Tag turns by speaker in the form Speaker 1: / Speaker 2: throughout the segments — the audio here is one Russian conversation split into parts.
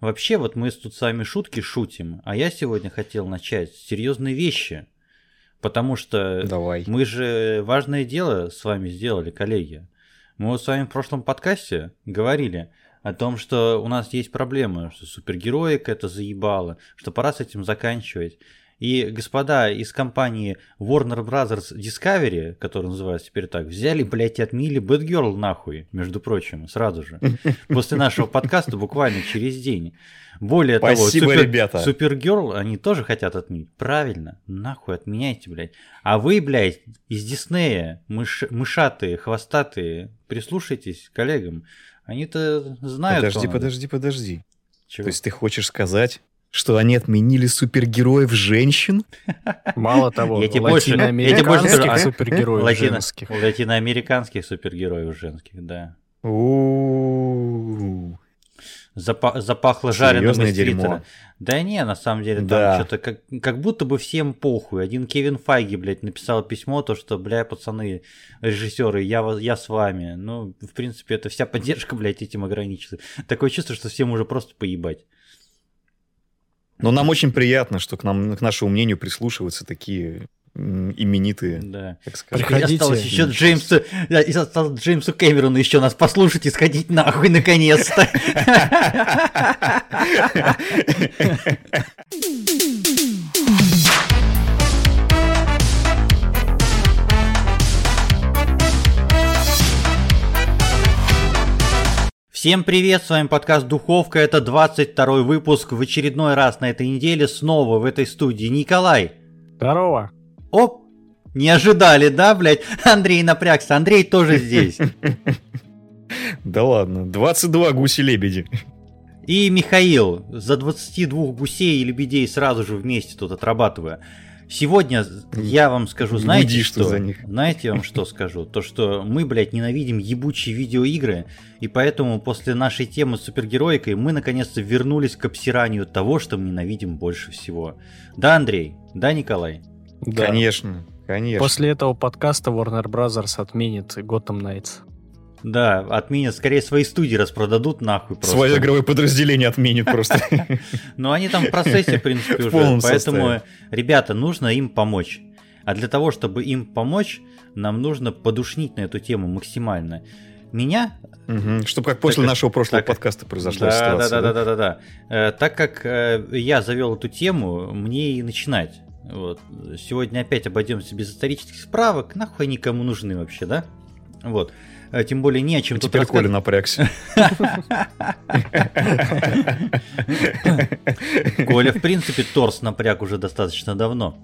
Speaker 1: Вообще, вот мы тут с вами шутки шутим, а я сегодня хотел начать с серьезной вещи. Потому что
Speaker 2: Давай.
Speaker 1: мы же важное дело с вами сделали, коллеги. Мы вот с вами в прошлом подкасте говорили о том, что у нас есть проблемы, что супергероика это заебало, что пора с этим заканчивать. И господа из компании Warner Brothers Discovery, которая называется теперь так, взяли, блядь, и отмили Бэтгерл нахуй, между прочим, сразу же. После нашего подкаста буквально через день. Более
Speaker 2: Спасибо,
Speaker 1: того, супер,
Speaker 2: ребята.
Speaker 1: Супергерл они тоже хотят отменить. Правильно, нахуй отменяйте, блядь. А вы, блядь, из Диснея, мыш, мышатые, хвостатые, прислушайтесь к коллегам. Они-то знают,
Speaker 2: Подожди, подожди, подожди.
Speaker 1: Чего?
Speaker 2: То есть ты хочешь сказать, что они отменили супергероев женщин?
Speaker 3: Мало того,
Speaker 1: Я тебе больше- я тебе больше
Speaker 3: латиноамериканских
Speaker 1: скажу, а-
Speaker 3: супергероев
Speaker 1: Латино-
Speaker 3: женских.
Speaker 1: Латиноамериканских супергероев женских, да. Запа- запахло жареным
Speaker 2: Серьезное
Speaker 1: из
Speaker 2: дерьмо.
Speaker 1: Твиттера. Да не, на самом деле, там
Speaker 2: Да.
Speaker 1: что-то как, как будто бы всем похуй. Один Кевин Файги, блядь, написал письмо, то, что, бля, пацаны, режиссеры, я, вас- я с вами. Ну, в принципе, это вся поддержка, блядь, этим ограничится. Такое чувство, что всем уже просто поебать.
Speaker 2: Но нам очень приятно, что к, нам, к нашему мнению прислушиваются такие именитые,
Speaker 1: Да.
Speaker 2: так сказать.
Speaker 3: Приходите.
Speaker 1: И осталось еще Джеймсу, да, и осталось Джеймсу Кэмерону еще нас послушать и сходить нахуй наконец-то. Всем привет, с вами подкаст Духовка, это 22 выпуск, в очередной раз на этой неделе снова в этой студии Николай.
Speaker 3: Здорово.
Speaker 1: Оп, не ожидали, да, блядь? Андрей напрягся, Андрей тоже здесь.
Speaker 2: Да ладно, 22 гуси-лебеди.
Speaker 1: И Михаил, за 22 гусей и лебедей сразу же вместе тут отрабатывая. Сегодня я вам скажу, знаете
Speaker 2: Гудишь ты
Speaker 1: что?
Speaker 2: за них.
Speaker 1: Знаете, я вам что скажу? То, что мы, блядь, ненавидим ебучие видеоигры, и поэтому после нашей темы с супергероикой мы наконец-то вернулись к обсиранию того, что мы ненавидим больше всего. Да, Андрей? Да, Николай?
Speaker 3: Да.
Speaker 2: Конечно, конечно.
Speaker 3: После этого подкаста Warner Bros. отменит Gotham Knights.
Speaker 1: Да, отменят, скорее свои студии распродадут нахуй просто.
Speaker 2: Свое игровое подразделение отменит просто.
Speaker 1: Но они там в процессе, в принципе, уже. Поэтому, ребята, нужно им помочь. А для того, чтобы им помочь, нам нужно подушнить на эту тему максимально. Меня
Speaker 2: Чтобы как после
Speaker 1: Так,
Speaker 2: нашего прошлого
Speaker 1: так.
Speaker 2: подкаста произошла
Speaker 1: да,
Speaker 2: ситуация.
Speaker 1: Да, да, да, да, да, да. Э, так как э, я завел эту тему, мне и начинать. Вот. Сегодня опять обойдемся без исторических справок. Нахуй они кому нужны вообще, да? Вот. Э, Тем более не о чем
Speaker 2: И
Speaker 1: тут
Speaker 2: Теперь Коля напрягся.
Speaker 1: Коля, в принципе, торс напряг уже достаточно давно.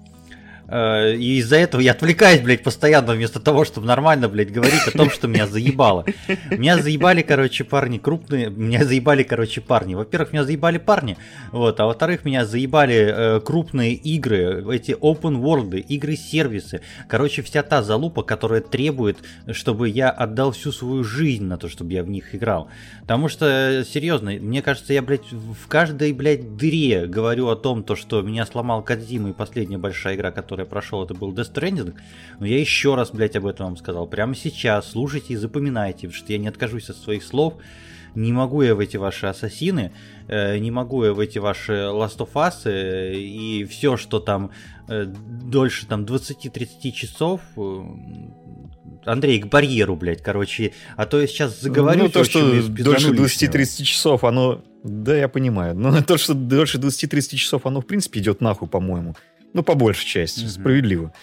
Speaker 1: Э, И из-за этого я отвлекаюсь, блядь, постоянно, вместо того, чтобы нормально, блядь, говорить о том, что меня заебало. Меня заебали, короче, парни крупные. Меня заебали, короче, парни. Во-первых, меня заебали парни. Вот, а во-вторых, меня заебали э, крупные игры, эти open world, игры-сервисы. Короче, вся та залупа, которая требует, чтобы я отдал всю свою жизнь на то, чтобы я в них играл. Потому что, серьезно, мне кажется, я, блядь, в каждой, блядь, дыре говорю о том, то, что меня сломал Кадзима, и последняя большая игра, которую я прошел, это был Death Stranding. Но я еще раз, блядь, об этом вам сказал. Прямо сейчас слушайте и запоминайте, потому что я не откажусь от своих слов. Не могу я в эти ваши ассасины, э, не могу я в эти ваши Last of Us э, и все, что там э, дольше там 20-30 часов. Андрей, к барьеру, блядь, короче. А то я сейчас заговорю.
Speaker 2: Ну, то, что дольше
Speaker 1: пиздану лишнего.
Speaker 2: 20-30 часов, оно... Да, я понимаю. Но то, что дольше 20-30 часов, оно, в принципе, идет нахуй, по-моему. Ну, по большей части,
Speaker 1: Мгм.
Speaker 2: справедливо.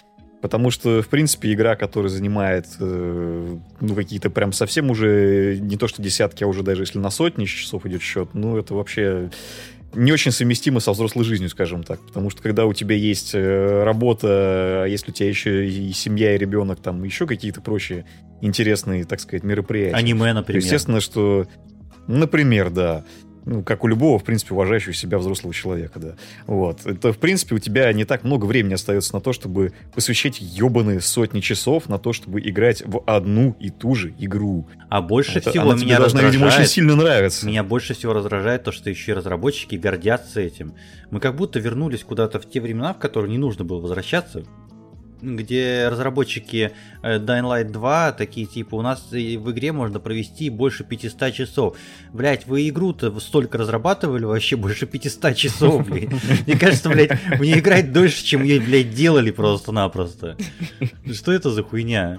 Speaker 2: Потому что, в принципе, игра, которая занимает, э, ну, какие-то прям совсем уже, не то что десятки, а уже даже если на сотни часов идет счет, ну, это вообще не очень совместимо со взрослой жизнью, скажем так. Потому что когда у тебя есть э, работа, а если у тебя еще и семья, и ребенок, там еще какие-то прочие интересные, так сказать, мероприятия.
Speaker 1: Аниме, например.
Speaker 2: Естественно, что, например, да, ну, как у любого, в принципе, уважающего себя взрослого человека, да. Вот. Это, в принципе, у тебя не так много времени остается на то, чтобы посвящать ебаные сотни часов на то, чтобы играть в одну и ту же игру.
Speaker 1: А больше
Speaker 2: Это-
Speaker 1: всего
Speaker 2: она
Speaker 1: меня
Speaker 2: должна, видимо, очень
Speaker 1: раздражает.
Speaker 2: сильно нравиться.
Speaker 1: Меня больше всего раздражает то, что еще и разработчики гордятся этим. Мы как будто вернулись куда-то в те времена, в которые не нужно было возвращаться. Где разработчики э, Dying Light 2 такие типа, у нас в игре можно провести больше 500 часов. Блять, вы игру-то столько разрабатывали вообще больше 500 часов, блядь. Мне кажется, блядь, мне играть дольше, чем ее, блядь, делали просто-напросто. Что это за хуйня?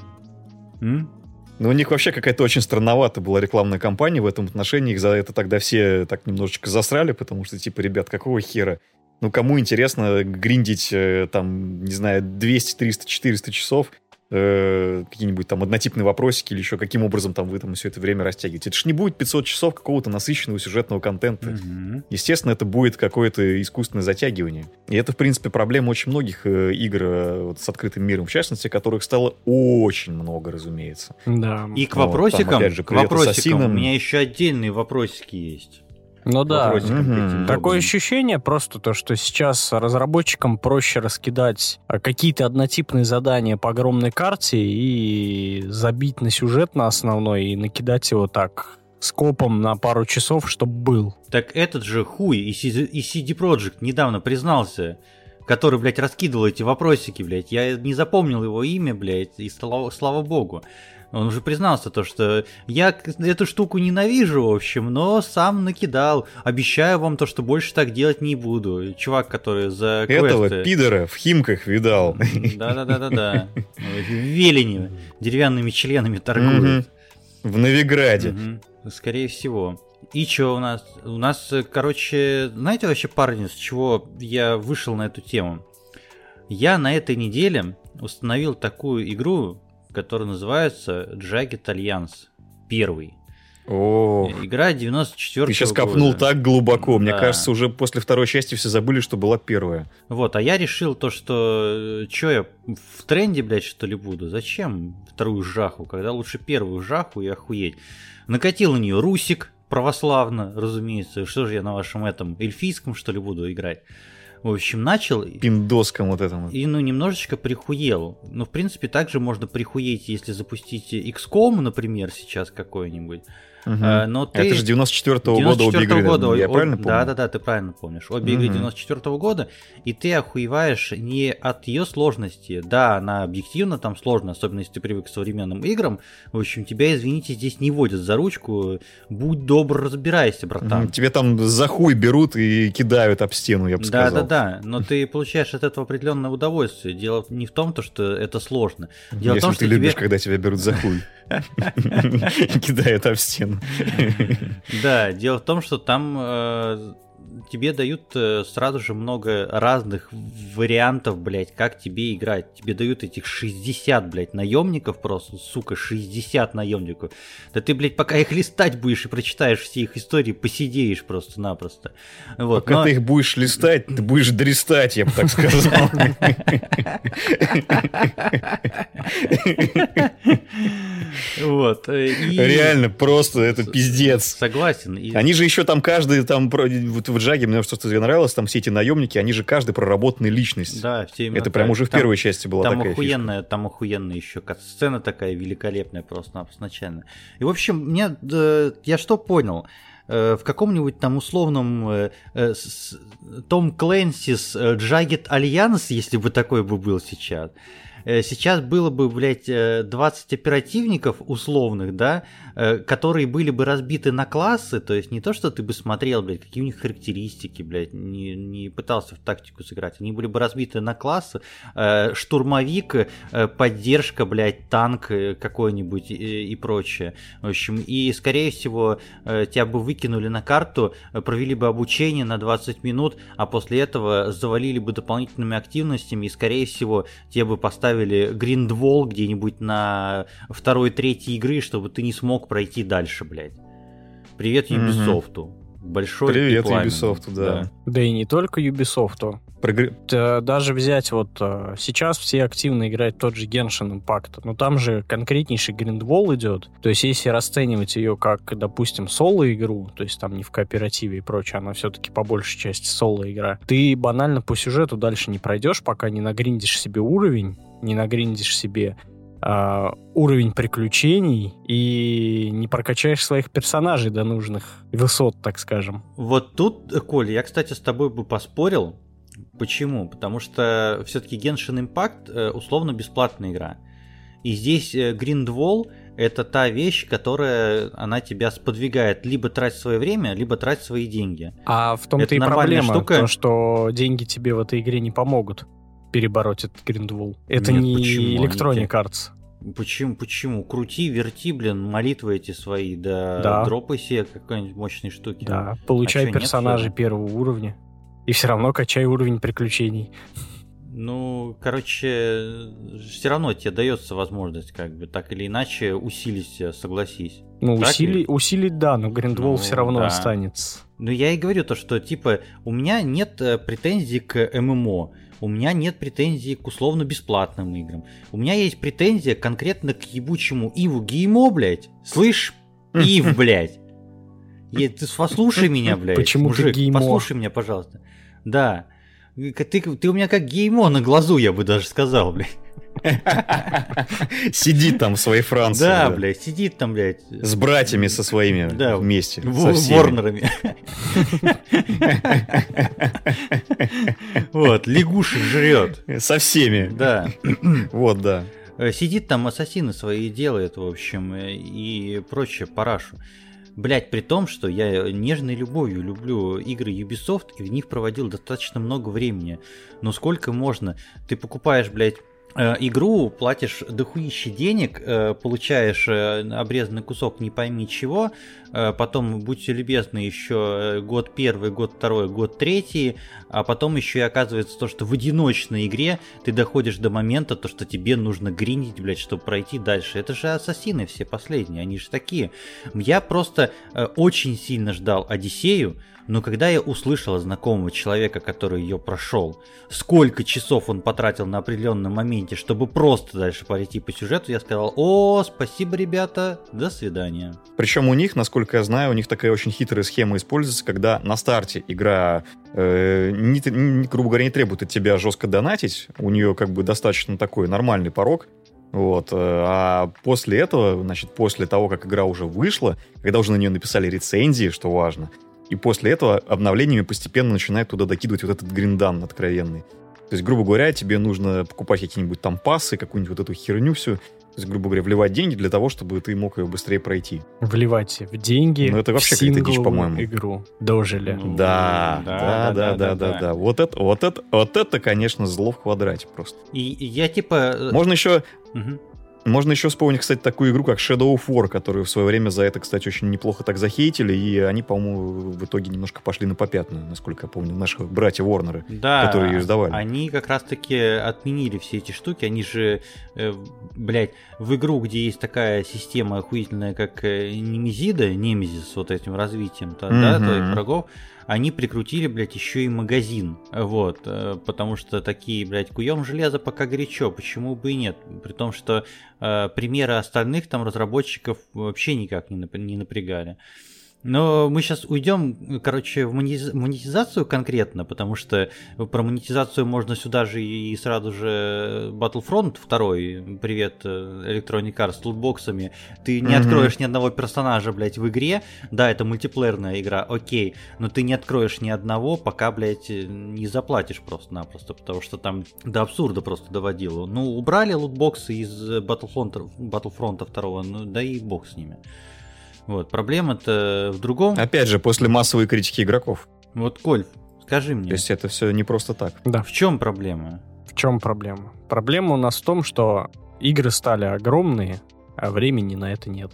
Speaker 2: М? Ну, у них вообще какая-то очень странноватая была рекламная кампания в этом отношении. Их за это тогда все так немножечко засрали, потому что, типа, ребят, какого хера? Ну, кому интересно гриндить, э, там, не знаю, 200, 300, 400 часов, э, какие-нибудь там однотипные вопросики или еще каким образом там вы там все это время растягиваете. Это ж не будет 500 часов какого-то насыщенного сюжетного контента. Mm-hmm. Естественно, это будет какое-то искусственное затягивание. И это, в принципе, проблема очень многих э, игр э, вот, с открытым миром, в частности, которых стало очень много, разумеется.
Speaker 1: Да. И к вопросикам, вот, там, опять же, к вопросикам у меня еще отдельные вопросики есть.
Speaker 3: Ну да, угу. такое ощущение просто то, что сейчас разработчикам проще раскидать а, какие-то однотипные задания по огромной карте и забить на сюжет на основной и накидать его так скопом на пару часов, чтобы был.
Speaker 1: Так этот же хуй и CD Projekt недавно признался, который, блядь, раскидывал эти вопросики, блядь. Я не запомнил его имя, блядь, и слава, слава богу. Он уже признался то, что я эту штуку ненавижу, в общем, но сам накидал. Обещаю вам то, что больше так делать не буду. Чувак, который за
Speaker 2: квесты... Этого пидора в Химках видал.
Speaker 1: Да-да-да-да-да. В Велине деревянными членами торгуют.
Speaker 2: В Новиграде.
Speaker 1: Скорее всего. И что у нас? У нас, короче, знаете вообще, парни, с чего я вышел на эту тему? Я на этой неделе установил такую игру, который называется Jagged Alliance. Первый.
Speaker 2: О,
Speaker 1: Игра 94
Speaker 2: Ты сейчас копнул так глубоко. Мне кажется, уже после второй части все забыли, что была первая.
Speaker 1: Вот, а я решил то, что... Че я в тренде, блядь, что ли буду? Зачем вторую жаху, когда лучше первую жаху и охуеть? Накатил на нее Русик, православно, разумеется. Что же я на вашем этом эльфийском, что ли, буду играть? В общем, начал...
Speaker 2: Пиндоском вот этому.
Speaker 1: И, ну, немножечко прихуел. Ну, в принципе, также можно прихуеть, если запустить XCOM, например, сейчас какой-нибудь.
Speaker 2: Угу. Но ты... Это же 94-го 94 года обе игры, года, я правильно помню?
Speaker 1: Да-да-да, ты правильно помнишь. Обе угу. игры 94-го года, и ты охуеваешь не от ее сложности. Да, она объективно там сложная, особенно если ты привык к современным играм. В общем, тебя, извините, здесь не водят за ручку. Будь добр, разбирайся, братан.
Speaker 2: Тебе там за хуй берут и кидают об стену, я бы сказал.
Speaker 1: Да-да-да, но ты получаешь от этого определенное удовольствие. Дело не в том, что это сложно.
Speaker 2: Дело
Speaker 1: Если в том,
Speaker 2: ты любишь, тебе... когда тебя берут за хуй. Кидают об стену.
Speaker 1: Да, дело в том, что там э, тебе дают э, сразу же много разных вариантов, блядь, как тебе играть. Тебе дают этих 60, блядь, наемников просто, сука, 60 наемников. Да ты, блядь, пока их листать будешь и прочитаешь все их истории, посидеешь просто-напросто.
Speaker 2: Вот, пока но... ты их будешь листать, ты будешь дрестать, я бы так сказал.
Speaker 1: Вот. Э,
Speaker 2: Реально, просто это пиздец.
Speaker 1: Согласен.
Speaker 2: Они же еще там каждый, там, в Джаге, мне что-то нравилось, там все эти наемники, они же каждый проработанная личность.
Speaker 1: Да,
Speaker 2: все именно Это прям уже в первой части была
Speaker 1: там
Speaker 2: такая
Speaker 1: охуенная, Там охуенная еще сцена такая великолепная просто изначально. И, в общем, мне, я что понял? Э, в каком-нибудь там условном э, Том Клэнси с Jagged Alliance, если бы такой бы был сейчас, Э, сейчас было бы, блядь, 20 э, оперативников условных, да, э, которые были бы разбиты на классы, то есть не то, что ты бы смотрел, блядь, какие у них характеристики, блядь, не, не пытался в тактику сыграть, они были бы разбиты на классы, штурмовик, поддержка, блядь, танк какой-нибудь и прочее. В общем, и, скорее всего, тебя бы выкинули на карту, провели бы обучение на 20 минут, а после этого завалили бы дополнительными активностями, и, скорее всего, тебе бы поставили поставили гриндвол где-нибудь на второй, третьей игры, чтобы ты не смог пройти дальше, блядь. Привет Ubisoft. Угу. Большой
Speaker 2: Привет Ubisoft, да.
Speaker 3: да. Да и не только Ubisoft. Прогр... Даже взять вот э, сейчас все активно играют тот же Genshin Impact, но там же конкретнейший гриндвол идет. То есть если расценивать ее как, допустим, соло-игру, то есть там не в кооперативе и прочее, она все-таки по большей части соло-игра, ты банально по сюжету дальше не пройдешь, пока не нагриндишь себе уровень, не нагриндишь себе э, уровень приключений и не прокачаешь своих персонажей до нужных высот, так скажем.
Speaker 1: Вот тут, Коля, я, кстати, с тобой бы поспорил. Почему? Потому что все-таки Genshin Impact э, условно бесплатная игра. И здесь э, Grindwall это та вещь, которая она тебя сподвигает либо тратить свое время, либо тратить свои деньги.
Speaker 3: А в том-то и проблема, штука. то, что деньги тебе в этой игре не помогут перебороть этот Grindwall. Это Нет, не Electronic Arts.
Speaker 1: Почему, почему? Крути, верти, блин, молитвы эти свои, да, да. дропай себе какой-нибудь мощной штуки.
Speaker 3: Да, получай а персонажей нет, первого уровня. И все равно качай уровень приключений.
Speaker 1: Ну, короче, все равно тебе дается возможность, как бы, так или иначе, усилить, согласись.
Speaker 3: Ну, усили, усилить, да, но Гриндволл ну, все равно да. останется.
Speaker 1: Ну, я и говорю то, что, типа, у меня нет э, претензий к ММО, у меня нет претензий к условно-бесплатным играм. У меня есть претензия конкретно к ебучему Иву Геймо, блядь. Слышь, Ив, блядь. И ты послушай меня, блядь.
Speaker 3: Почему мужик, ты геймо?
Speaker 1: Послушай меня, пожалуйста. Да. Ты, ты у меня как геймо на глазу, я бы даже сказал, блядь.
Speaker 2: Сидит там в своей Франции.
Speaker 1: Да, да, блядь, сидит там, блядь.
Speaker 2: С братьями со своими да, вместе.
Speaker 1: В, со Ворнерами. Вот, лягушек жрет.
Speaker 2: Со всеми.
Speaker 1: Да.
Speaker 2: Вот, да.
Speaker 1: Э, сидит там ассасины свои делает, в общем, э, и прочее, парашу. Блять, при том, что я нежной любовью люблю игры Ubisoft и в них проводил достаточно много времени. Но сколько можно? Ты покупаешь, блядь, игру, платишь дохуище денег, э, получаешь э, обрезанный кусок не пойми чего, потом, будьте любезны, еще год первый, год второй, год третий, а потом еще и оказывается то, что в одиночной игре ты доходишь до момента, то, что тебе нужно гриндить, блядь, чтобы пройти дальше. Это же ассасины все последние, они же такие. Я просто очень сильно ждал Одиссею, но когда я услышал от знакомого человека, который ее прошел, сколько часов он потратил на определенном моменте, чтобы просто дальше пройти по сюжету, я сказал, о, спасибо, ребята, до свидания.
Speaker 2: Причем у них, насколько я знаю, у них такая очень хитрая схема используется, когда на старте игра, э, не, не, грубо говоря, не требует от тебя жестко донатить, у нее как бы достаточно такой нормальный порог, вот. Э, а после этого, значит, после того, как игра уже вышла, когда уже на нее написали рецензии, что важно, и после этого обновлениями постепенно начинает туда докидывать вот этот гриндан откровенный. То есть, грубо говоря, тебе нужно покупать какие-нибудь там пассы, какую-нибудь вот эту херню всю, то есть, грубо говоря, вливать деньги для того, чтобы ты мог ее быстрее пройти.
Speaker 3: Вливать в деньги
Speaker 2: ну, это вообще какая-то дичь, по-моему.
Speaker 3: игру. Дожили.
Speaker 2: Ну, да, да, да, да, да, да. Вот это, вот это, вот это, конечно, зло в квадрате просто.
Speaker 1: И я типа...
Speaker 2: Э, Можно еще... Угу. Можно еще вспомнить, кстати, такую игру, как Shadow of War, которую в свое время за это, кстати, очень неплохо так захейтили, и они, по-моему, в итоге немножко пошли на попятную, насколько я помню, наши братья Ворнеры, да, которые ее издавали.
Speaker 1: они как раз-таки отменили все эти штуки, они же, э, блядь, в игру, где есть такая система охуительная, как э, Немезида, Немезис вот этим развитием, mm-hmm. да, твоих врагов, они прикрутили, блядь, еще и магазин. Вот. Э, потому что такие, блядь, куем железо пока горячо. Почему бы и нет? При том, что э, примеры остальных там разработчиков вообще никак не, не напрягали. Но мы сейчас уйдем, короче, в монетизацию конкретно, потому что про монетизацию можно сюда же и сразу же Battlefront 2, привет э, Electronic Arts с лутбоксами, ты не mm-hmm. откроешь ни одного персонажа, блядь, в игре, да, это мультиплеерная игра, окей, но ты не откроешь ни одного, пока, блядь, не заплатишь просто-напросто, потому что там до абсурда просто доводило. Ну, убрали лутбоксы из Battlefront, Battlefront 2, ну да и бог с ними. Вот, проблема-то в другом.
Speaker 2: Опять же, после массовой критики игроков.
Speaker 1: Вот, Коль, скажи мне.
Speaker 2: То есть это все не просто так.
Speaker 1: Да. В чем проблема?
Speaker 3: В чем проблема? Проблема у нас в том, что игры стали огромные, а времени на это нет.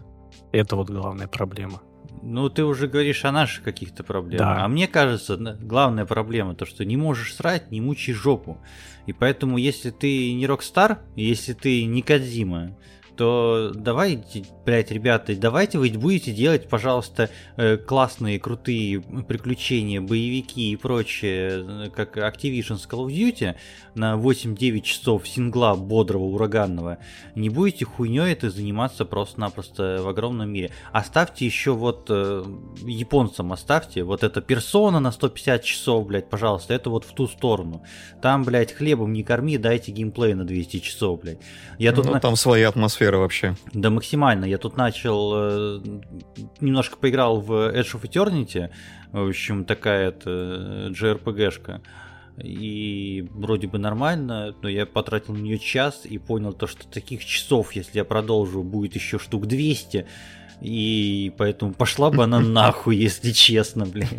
Speaker 3: Это вот главная проблема.
Speaker 1: Ну, ты уже говоришь о наших каких-то проблемах. Да. А мне кажется, главная проблема то, что не можешь срать, не мучай жопу. И поэтому, если ты не Rockstar, если ты не Кадзима, то давайте, блядь, ребята, давайте вы будете делать, пожалуйста, э, классные, крутые приключения, боевики и прочее, э, как Activision с Call of Duty на 8-9 часов сингла бодрого, ураганного. Не будете хуйней это заниматься просто-напросто в огромном мире. Оставьте еще вот э, японцам, оставьте вот эта персона на 150 часов, блядь, пожалуйста, это вот в ту сторону. Там, блядь, хлебом не корми, дайте геймплей на 200 часов, блядь.
Speaker 2: Я тут ну, на... там своя атмосфера атмосфера вообще.
Speaker 1: Да, максимально. Я тут начал, э, немножко поиграл в Edge of Eternity, в общем, такая это JRPG-шка. и вроде бы нормально, но я потратил на нее час и понял то, что таких часов, если я продолжу, будет еще штук 200, и поэтому пошла бы она нахуй, если честно, блядь.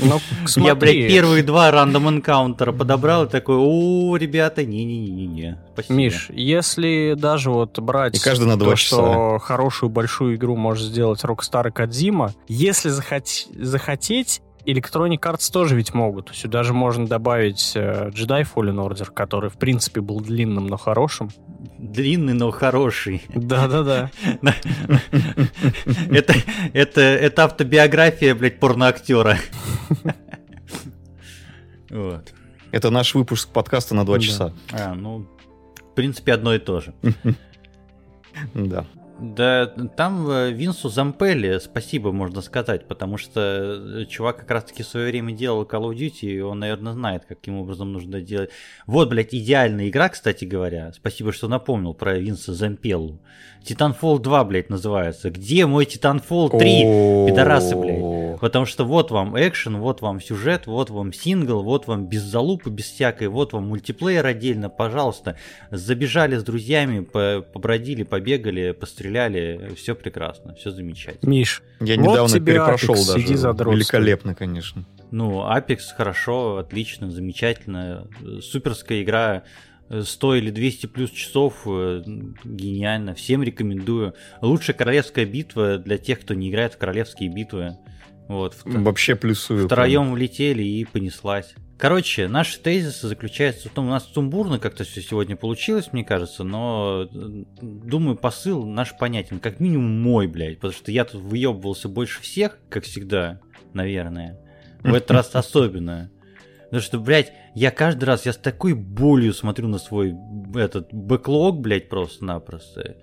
Speaker 1: Ну, Я, блядь, первые два рандом энкаунтера подобрал и такой, о, ребята, не-не-не-не.
Speaker 3: Миш, если даже вот брать
Speaker 2: и каждый на то,
Speaker 3: часа. что хорошую большую игру может сделать Rockstar и Кадзима, если захотеть, Electronic Arts тоже ведь могут. Сюда же можно добавить э, Jedi Fallen Order, который, в принципе, был длинным, но хорошим.
Speaker 1: Длинный, но хороший.
Speaker 3: Да-да-да.
Speaker 1: Это, это, это автобиография, блядь, порноактера.
Speaker 2: Вот. Это наш выпуск подкаста на два часа.
Speaker 1: А, ну, в принципе, одно и то же.
Speaker 2: Да.
Speaker 1: Да, там э, Винсу Зампелли спасибо, можно сказать, потому что э, чувак как раз-таки в свое время делал Call of Duty, и он, наверное, знает, каким образом нужно делать. Вот, блядь, идеальная игра, кстати говоря. Спасибо, что напомнил про Винса Зампеллу. Titanfall 2, блядь, называется. Где мой Titanfall 3? Пидорасы, блядь. Потому что вот вам экшен, вот вам сюжет, вот вам сингл, вот вам без залупы, без всякой, вот вам мультиплеер отдельно, пожалуйста. Забежали с друзьями, побродили, побегали, постреляли, все прекрасно, все замечательно.
Speaker 3: Миш,
Speaker 2: я вот недавно перепрошел Apex, даже. За Великолепно, конечно.
Speaker 1: Ну, Apex хорошо, отлично, замечательно. Суперская игра 100 или 200 плюс часов, э, гениально, всем рекомендую. Лучшая королевская битва для тех, кто не играет в королевские битвы. Вот.
Speaker 2: Вообще плюсую.
Speaker 1: Втроем влетели и понеслась. Короче, наши тезисы заключаются в том, у нас сумбурно как-то все сегодня получилось, мне кажется, но э, думаю, посыл наш понятен. Как минимум мой, блядь, потому что я тут выебывался больше всех, как всегда, наверное. В этот раз особенно. Потому что, блядь, я каждый раз, я с такой болью смотрю на свой этот бэклог, блядь, просто-напросто.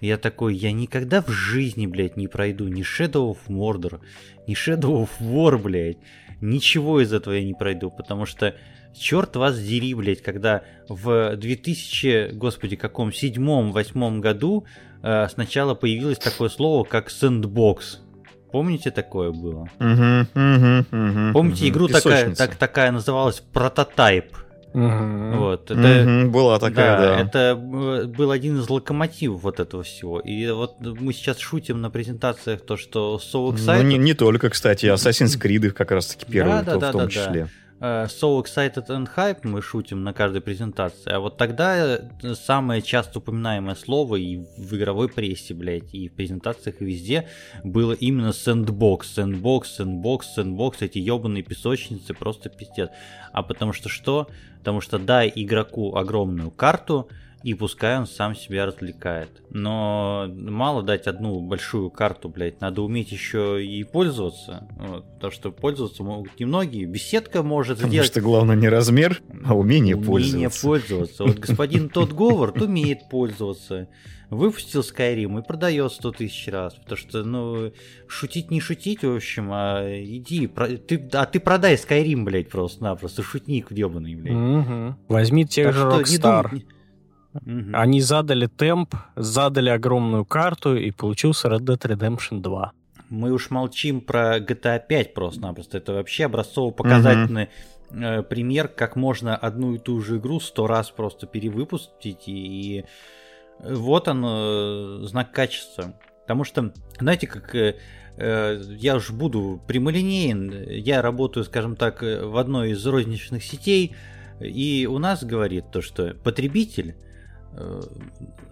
Speaker 1: Я такой, я никогда в жизни, блядь, не пройду ни Shadow of Mordor, ни Shadow of War, блядь. Ничего из этого я не пройду, потому что черт вас дери, блядь, когда в 2000, господи, каком, седьмом, восьмом году э, сначала появилось такое слово, как сэндбокс. Помните, такое было?
Speaker 2: Угу, угу, угу,
Speaker 1: Помните, игру такая, так, такая называлась прототайп?
Speaker 3: Угу.
Speaker 1: Вот, это,
Speaker 2: угу, была такая, да,
Speaker 1: да. Это был один из локомотивов вот этого всего. И вот мы сейчас шутим на презентациях то, что So Excited...
Speaker 2: Ну, не, не только, кстати, Assassin's Creed как раз-таки первый да, да, в том да, числе. Да.
Speaker 1: Э, so Excited and Hype мы шутим на каждой презентации, а вот тогда э, самое часто упоминаемое слово и в игровой прессе, блядь, и в презентациях, и везде было именно Sandbox, Sandbox, Sandbox, Sandbox, эти ебаные песочницы, просто пиздец. А потому что что? Потому что дай игроку огромную карту, и пускай он сам себя развлекает. Но мало дать одну большую карту, блядь, надо уметь еще и пользоваться. Вот, потому что пользоваться могут немногие. Беседка может
Speaker 2: потому сделать... Потому что главное не размер, а умение, умение пользоваться.
Speaker 1: Умение пользоваться. Вот господин тот Говард умеет пользоваться. Выпустил Skyrim и продает 100 тысяч раз. Потому что, ну, шутить не шутить, в общем, а иди, про... ты, а ты продай Skyrim, блядь, просто-напросто. Шутник ебаный, блядь.
Speaker 3: Угу. Возьми тех же Rockstar. Дум... Угу. Они задали темп, задали огромную карту, и получился Red Dead Redemption 2.
Speaker 1: Мы уж молчим про GTA 5 просто-напросто. Это вообще образцово-показательный угу. э, пример, как можно одну и ту же игру сто раз просто перевыпустить. И вот он, э, знак качества. Потому что, знаете, как э, я уж буду прямолинеен, я работаю, скажем так, в одной из розничных сетей, и у нас говорит то, что потребитель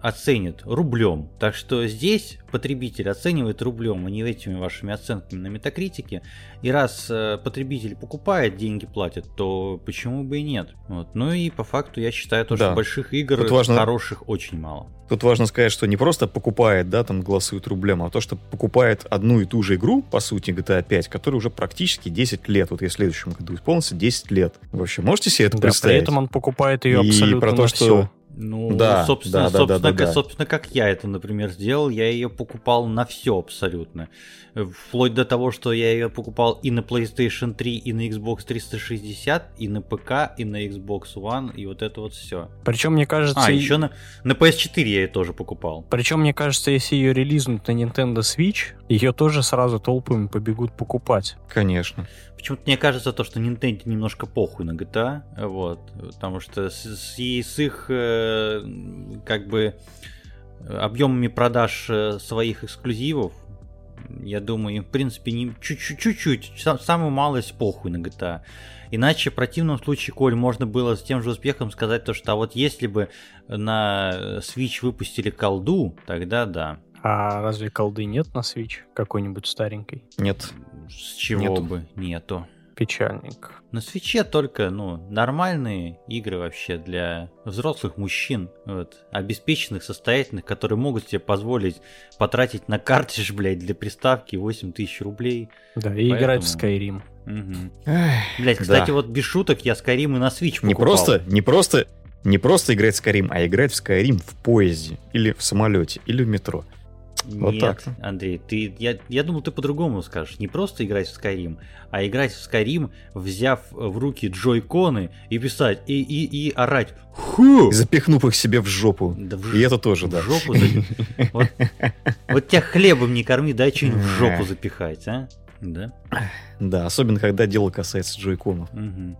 Speaker 1: оценит рублем. Так что здесь потребитель оценивает рублем, а не этими вашими оценками на метакритике. И раз э, потребитель покупает, деньги платит, то почему бы и нет? Вот. Ну и по факту я считаю, то, да. что больших игр важно... хороших очень мало.
Speaker 2: Тут важно сказать, что не просто покупает, да, там голосует рублем, а то, что покупает одну и ту же игру, по сути, GTA 5, которая уже практически 10 лет. Вот я в следующем году исполнится 10 лет. Вообще, можете себе это да, представить?
Speaker 3: при этом он покупает ее и абсолютно про то, что... все
Speaker 1: Ну, да, собственно, да, да, собственно, да, да, да. собственно, как я это, например, сделал, я ее покупал на все абсолютно. Вплоть до того, что я ее покупал и на PlayStation 3, и на Xbox 360, и на ПК, и на Xbox One, и вот это вот все.
Speaker 3: Причем, мне кажется...
Speaker 1: А, еще на, на PS4 я ее тоже покупал.
Speaker 3: Причем, мне кажется, если ее релизнут на Nintendo Switch, ее тоже сразу толпами побегут покупать.
Speaker 2: Конечно.
Speaker 1: Почему-то мне кажется то, что Nintendo немножко похуй на GTA, вот, потому что с, с, с их э, как бы объемами продаж э, своих эксклюзивов, я думаю, им в принципе не чуть-чуть, самую малость похуй на GTA. Иначе в противном случае, Коль, можно было с тем же успехом сказать то, что а вот если бы на Switch выпустили колду, тогда да.
Speaker 3: А разве колды нет на Switch какой-нибудь старенькой?
Speaker 2: Нет.
Speaker 1: С чего Нету. бы нету.
Speaker 3: Печальненько.
Speaker 1: На свече только, ну, нормальные игры вообще для взрослых мужчин, вот, обеспеченных, состоятельных, которые могут себе позволить потратить на картридж, блядь, для приставки 8 тысяч рублей.
Speaker 3: Да, и Поэтому... играть в Skyrim.
Speaker 1: Угу. Блять, кстати, да. вот без шуток я Skyrim и на Switch покупал.
Speaker 2: Не просто, не просто, не просто играть в Skyrim, а играть в Skyrim в поезде, или в самолете, или в метро.
Speaker 1: Вот Нет, так. Андрей, ты, я, я думал, ты по-другому скажешь. Не просто играть в Skyrim, а играть в Skyrim, взяв в руки джойконы и писать, и, и, и орать
Speaker 2: Ху! Запихнув их себе в жопу. Да в, и это тоже, в да.
Speaker 1: жопу вот, вот тебя хлебом не корми, дай что-нибудь в жопу запихать, а? Да?
Speaker 2: Да, особенно когда дело касается джойконов. Угу.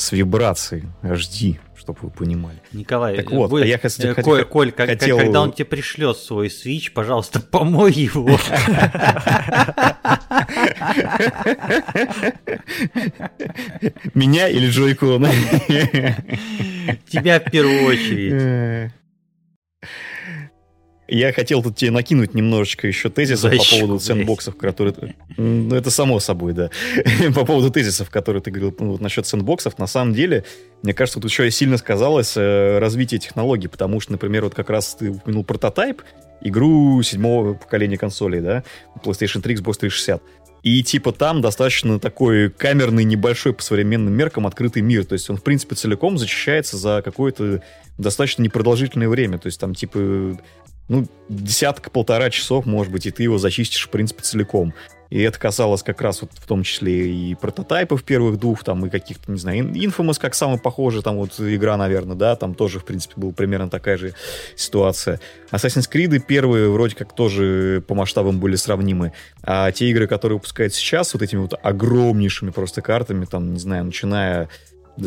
Speaker 2: С вибрацией HD чтобы вы понимали.
Speaker 1: Николай, так вот, будет, а я хотел, Коль, Коль как, хотел... когда он тебе пришлет свой Switch, пожалуйста, помой его.
Speaker 2: Меня или Джойкона?
Speaker 1: Тебя в первую очередь.
Speaker 2: Я хотел тут тебе накинуть немножечко еще тезисов Защику, по поводу сэндбоксов, которые... Ну, это само собой, да. по поводу тезисов, которые ты говорил ну, вот, насчет сэндбоксов. На самом деле, мне кажется, тут еще и сильно сказалось э, развитие технологий, потому что, например, вот как раз ты упомянул прототайп, игру седьмого поколения консолей, да, PlayStation 3, Xbox 360. И типа там достаточно такой камерный, небольшой по современным меркам открытый мир. То есть он, в принципе, целиком зачищается за какое-то достаточно непродолжительное время. То есть там типа ну, десятка-полтора часов, может быть, и ты его зачистишь, в принципе, целиком. И это касалось как раз вот в том числе и прототайпов первых двух, там, и каких-то, не знаю, Infamous как самый похожий, там вот игра, наверное, да, там тоже, в принципе, была примерно такая же ситуация. Assassin's Creed первые вроде как тоже по масштабам были сравнимы. А те игры, которые выпускают сейчас, вот этими вот огромнейшими просто картами, там, не знаю, начиная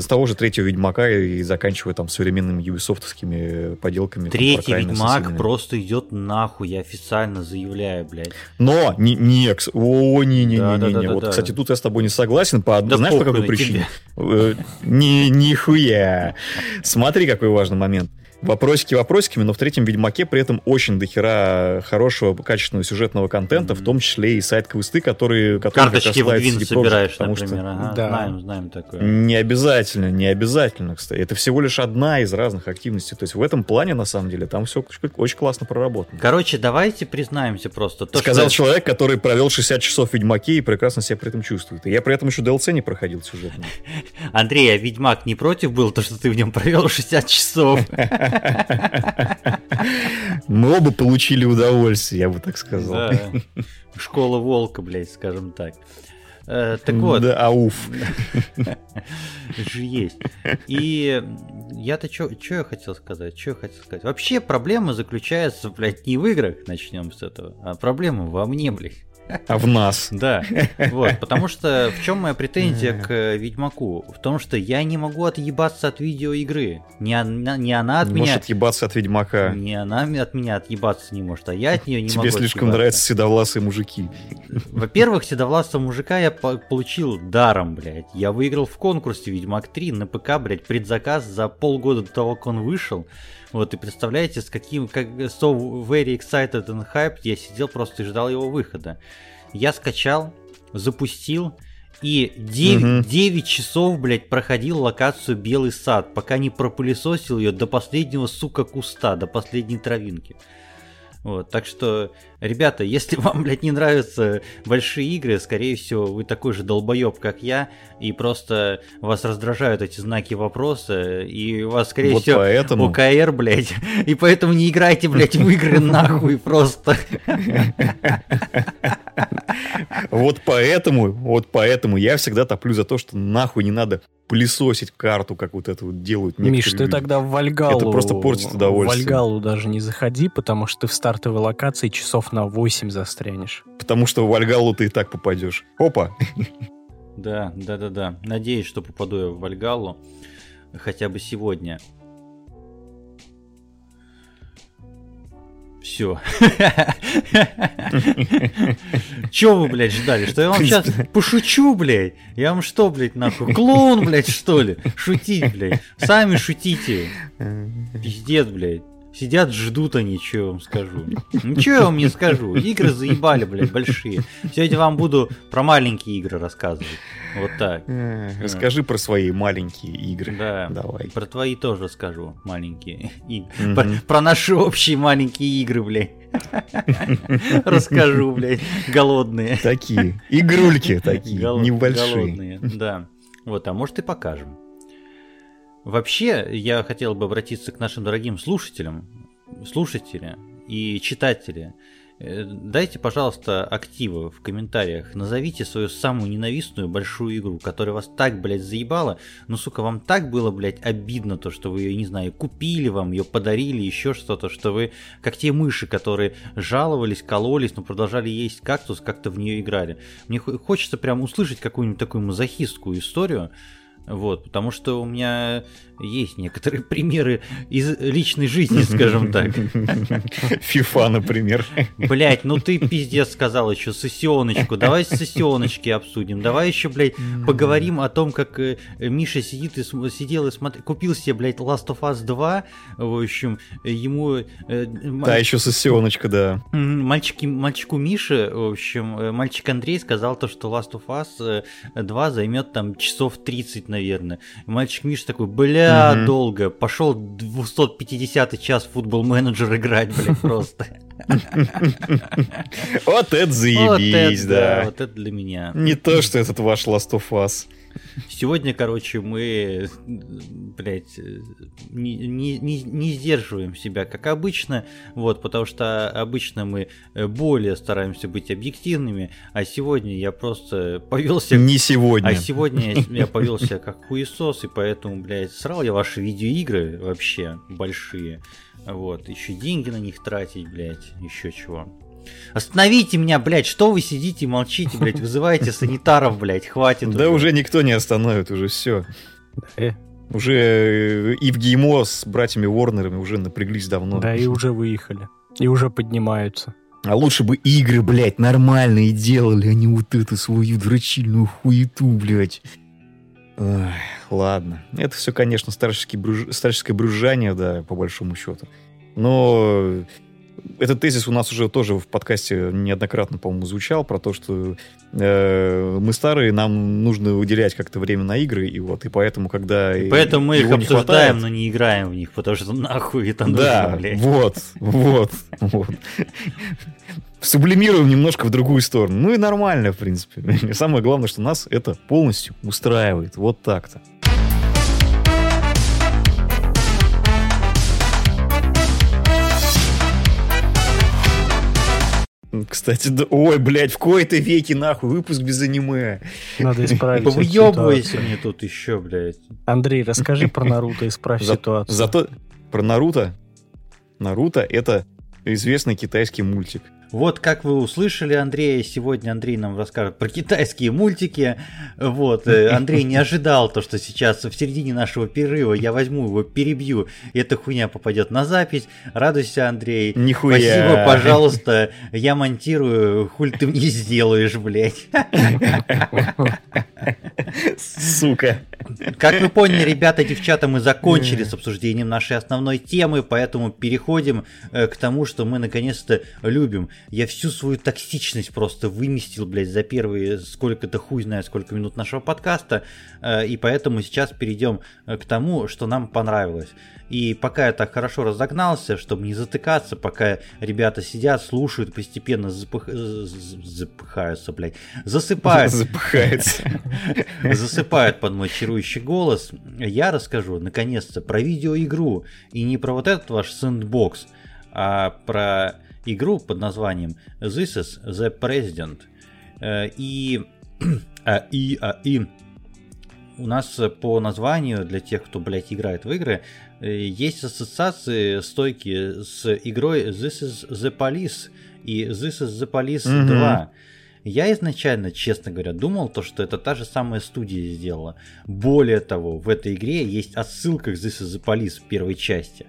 Speaker 2: с того же третьего Ведьмака и заканчивая там современными юбисофтовскими поделками.
Speaker 1: Третий там, Ведьмак просто идет нахуй, я официально заявляю, блядь.
Speaker 2: Но, не, не, о, не-не-не-не, да, да, да, вот, да, кстати, тут я с тобой не согласен, по да знаешь, по какой причине? Э, ни, нихуя. Смотри, какой важный момент вопросики вопросиками, но в третьем Ведьмаке при этом очень дохера хорошего, качественного сюжетного контента, mm-hmm. в том числе и сайт-квесты, которые, которые
Speaker 1: Карточки в Гвин собираешь, потому например. Что... Ага, да. Знаем, знаем такое.
Speaker 2: Не обязательно, не обязательно, кстати. Это всего лишь одна из разных активностей. То есть в этом плане, на самом деле, там все очень классно проработано.
Speaker 1: Короче, давайте признаемся просто.
Speaker 2: То, Сказал что... человек, который провел 60 часов в Ведьмаке и прекрасно себя при этом чувствует. И я при этом еще DLC не проходил сюжетно.
Speaker 1: Андрей, а Ведьмак не против был, то, что ты в нем провел 60 часов?
Speaker 2: Мы оба получили удовольствие, я бы так сказал. Да.
Speaker 1: Школа волка, блядь, скажем так. Э, так вот.
Speaker 2: Да, ауф.
Speaker 1: Же есть. И я-то что я хотел сказать? Что я хотел сказать? Вообще проблема заключается, блядь, не в играх, начнем с этого, а проблема во мне, блядь.
Speaker 2: А в нас.
Speaker 1: Да, вот, потому что в чем моя претензия к э, Ведьмаку? В том, что я не могу отъебаться от видеоигры. Не она, не она от не меня...
Speaker 2: Может отъебаться от Ведьмака.
Speaker 1: Не она от меня отъебаться не может, а я от нее не
Speaker 2: Тебе
Speaker 1: могу
Speaker 2: Тебе слишком отъебаться. нравятся седовласые мужики.
Speaker 1: Во-первых, седовласого мужика я получил даром, блядь. Я выиграл в конкурсе Ведьмак 3 на ПК, блядь, предзаказ за полгода до того, как он вышел. Вот, и представляете, с каким, как so very excited and hyped я сидел просто и ждал его выхода. Я скачал, запустил, и 9, угу. 9 часов, блядь, проходил локацию Белый сад, пока не пропылесосил ее до последнего, сука, куста, до последней травинки. Вот, так что, ребята, если вам, блядь, не нравятся большие игры, скорее всего, вы такой же долбоеб, как я, и просто вас раздражают эти знаки вопроса, и у вас, скорее вот всего, поэтому... ОКР, блядь, и поэтому не играйте, блядь, в игры нахуй просто.
Speaker 2: Вот поэтому, вот поэтому я всегда топлю за то, что нахуй не надо пылесосить карту, как вот это вот делают
Speaker 3: Миш, ты люди. тогда в Вальгалу...
Speaker 2: Это просто портит удовольствие.
Speaker 3: В Вальгалу даже не заходи, потому что ты в стартовой локации часов на 8 застрянешь.
Speaker 2: Потому что в Вальгалу ты и так попадешь. Опа!
Speaker 1: Да, да, да, да. Надеюсь, что попаду я в Вальгалу хотя бы сегодня. Все. Че вы, блядь, ждали? Что я вам сейчас пошучу, блядь? Я вам что, блядь, нахуй? Клоун, блядь, что ли? Шутить, блядь. Сами шутите. Пиздец, блядь. Сидят, ждут они, что я вам скажу. Ничего я вам не скажу. Игры заебали, блядь, большие. Сегодня вам буду про маленькие игры рассказывать. Вот так.
Speaker 2: Расскажи про свои маленькие игры.
Speaker 1: Да. Давай. Про твои тоже скажу, маленькие. И про, про наши общие маленькие игры, блядь. Расскажу, блядь. Голодные.
Speaker 2: Такие. Игрульки такие. Небольшие. Голодные,
Speaker 1: да. Вот, а может и покажем. Вообще, я хотел бы обратиться к нашим дорогим слушателям, слушатели и читатели. Э, дайте, пожалуйста, активы в комментариях. Назовите свою самую ненавистную большую игру, которая вас так, блядь, заебала. Ну, сука, вам так было, блядь, обидно то, что вы ее, не знаю, купили вам, ее подарили, еще что-то, что вы, как те мыши, которые жаловались, кололись, но продолжали есть кактус, как-то в нее играли. Мне хочется прям услышать какую-нибудь такую мазохистскую историю, вот, потому что у меня есть некоторые примеры из личной жизни, скажем так.
Speaker 2: Фифа, например.
Speaker 1: Блять, ну ты пиздец сказал еще сессионочку. Давай сессионочки обсудим. Давай еще, блядь, поговорим о том, как э, Миша сидит и сидел и смотрел. Купил себе, блядь, Last of Us 2. В общем, ему...
Speaker 2: Э, да, еще сессионочка, да.
Speaker 1: Мальчики, мальчику Мише, в общем, э, мальчик Андрей сказал то, что Last of Us 2 займет там часов 30, наверное. мальчик Миша такой, бля, угу. долго. Пошел 250 час футбол менеджер играть, блин, просто.
Speaker 2: Вот это заебись, да.
Speaker 1: Вот это для меня.
Speaker 2: Не то, что этот ваш Last of Us.
Speaker 1: Сегодня, короче, мы, блядь, не, не, не, сдерживаем себя, как обычно, вот, потому что обычно мы более стараемся быть объективными, а сегодня я просто повелся...
Speaker 2: Не сегодня.
Speaker 1: А сегодня я повелся как хуесос, и поэтому, блядь, срал я ваши видеоигры вообще большие, вот, еще деньги на них тратить, блядь, еще чего. Остановите меня, блядь, что вы сидите и молчите, блядь, вызываете санитаров, блядь, хватит.
Speaker 2: Да уже никто не остановит, уже все. Э. Уже э, и в ГИМО с братьями Уорнерами уже напряглись давно.
Speaker 3: Да, и уже выехали. И уже поднимаются.
Speaker 2: А лучше бы игры, блядь, нормальные делали, а не вот эту свою дрочильную хуету, блядь. Ой, ладно. Это все, конечно, старческое, бруж... старческое брюзжание, да, по большому счету. Но этот тезис у нас уже тоже в подкасте неоднократно, по-моему, звучал про то, что э, мы старые, нам нужно уделять как-то время на игры, и вот, и поэтому, когда...
Speaker 1: И поэтому мы их обсуждаем, хватает, но не играем в них, потому что нахуй это нужно,
Speaker 2: да, блядь. вот, вот, вот. Сублимируем немножко в другую сторону. Ну и нормально, в принципе. Самое главное, что нас это полностью устраивает. Вот так-то. Кстати, да, ой, блядь, в кои-то веке, нахуй, выпуск без аниме.
Speaker 3: Надо исправить
Speaker 1: Повыебывайся мне тут еще, блядь.
Speaker 3: Андрей, расскажи про Наруто, исправь За, ситуацию.
Speaker 2: Зато про Наруто. Наруто — это известный китайский мультик.
Speaker 1: Вот как вы услышали Андрея, сегодня Андрей нам расскажет про китайские мультики. Вот, э, Андрей не ожидал то, что сейчас в середине нашего перерыва я возьму его, перебью, и эта хуйня попадет на запись. Радуйся, Андрей.
Speaker 2: Нихуя.
Speaker 1: Спасибо, пожалуйста. Я монтирую, хуль ты мне сделаешь, блядь.
Speaker 2: Сука.
Speaker 1: Как вы поняли, ребята, девчата, мы закончили с обсуждением нашей основной темы, поэтому переходим э, к тому, что мы наконец-то любим. Я всю свою токсичность просто выместил, блядь, за первые сколько-то хуй знает сколько минут нашего подкаста, э, и поэтому сейчас перейдем э, к тому, что нам понравилось. И пока я так хорошо разогнался, чтобы не затыкаться, пока ребята сидят, слушают, постепенно запых... запыхаются, блядь, засыпают.
Speaker 2: Запыхаются.
Speaker 1: Засыпают под мой чарующий голос. Я расскажу, наконец-то, про видеоигру. И не про вот этот ваш сэндбокс, а про игру под названием This is the President. Э, и... А, и, а, и у нас по названию, для тех, кто, блядь, играет в игры, э, есть ассоциации стойки с игрой This is the Police и This is the Police mm-hmm. 2. Я изначально, честно говоря, думал, то, что это та же самая студия сделала. Более того, в этой игре есть отсылка к This is the Police в первой части.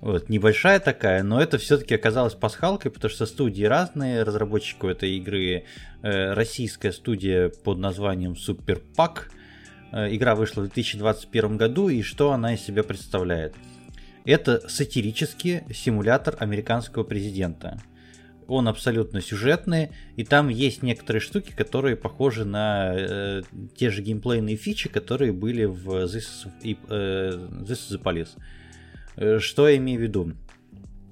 Speaker 1: Вот, небольшая такая, но это все-таки оказалось пасхалкой, потому что студии разные. Разработчику этой игры э, российская студия под названием Super Pack Э, игра вышла в 2021 году, и что она из себя представляет? Это сатирический симулятор американского президента. Он абсолютно сюжетный, и там есть некоторые штуки, которые похожи на э, те же геймплейные фичи, которые были в This is, э, This is the Police. Э, что я имею в виду?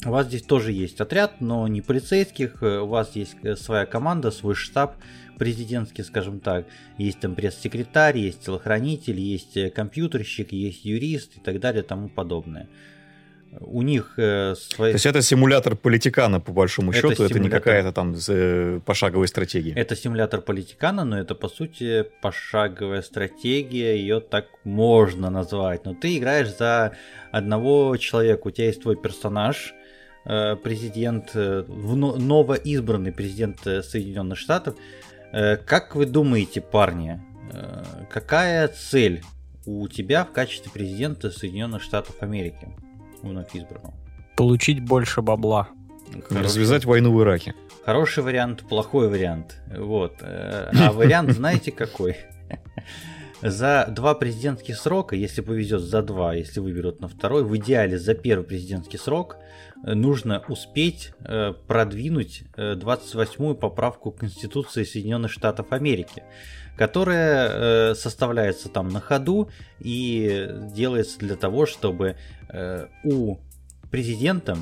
Speaker 1: У вас здесь тоже есть отряд, но не полицейских, у вас есть своя команда, свой штаб, президентский, скажем так. Есть там пресс-секретарь, есть телохранитель, есть э, компьютерщик, есть юрист и так далее и тому подобное. У них э,
Speaker 2: свои... То есть это симулятор политикана, по большому это счету, симулятор... это не какая-то там э, пошаговая стратегия.
Speaker 1: Это симулятор политикана, но это, по сути, пошаговая стратегия, ее так можно назвать. Но ты играешь за одного человека, у тебя есть твой персонаж, э, президент, новоизбранный президент Соединенных Штатов, Э, как вы думаете, парни, э, какая цель у тебя в качестве президента Соединенных Штатов Америки, вновь избранного?
Speaker 3: Получить больше бабла.
Speaker 2: Хороший. Развязать войну в Ираке.
Speaker 1: Хороший вариант, плохой вариант. Вот. Э, а вариант знаете какой? За два президентских срока, если повезет за два, если выберут на второй, в идеале за первый президентский срок – нужно успеть э, продвинуть 28-ю э, поправку Конституции Соединенных Штатов Америки, которая э, составляется там на ходу и делается для того, чтобы у президента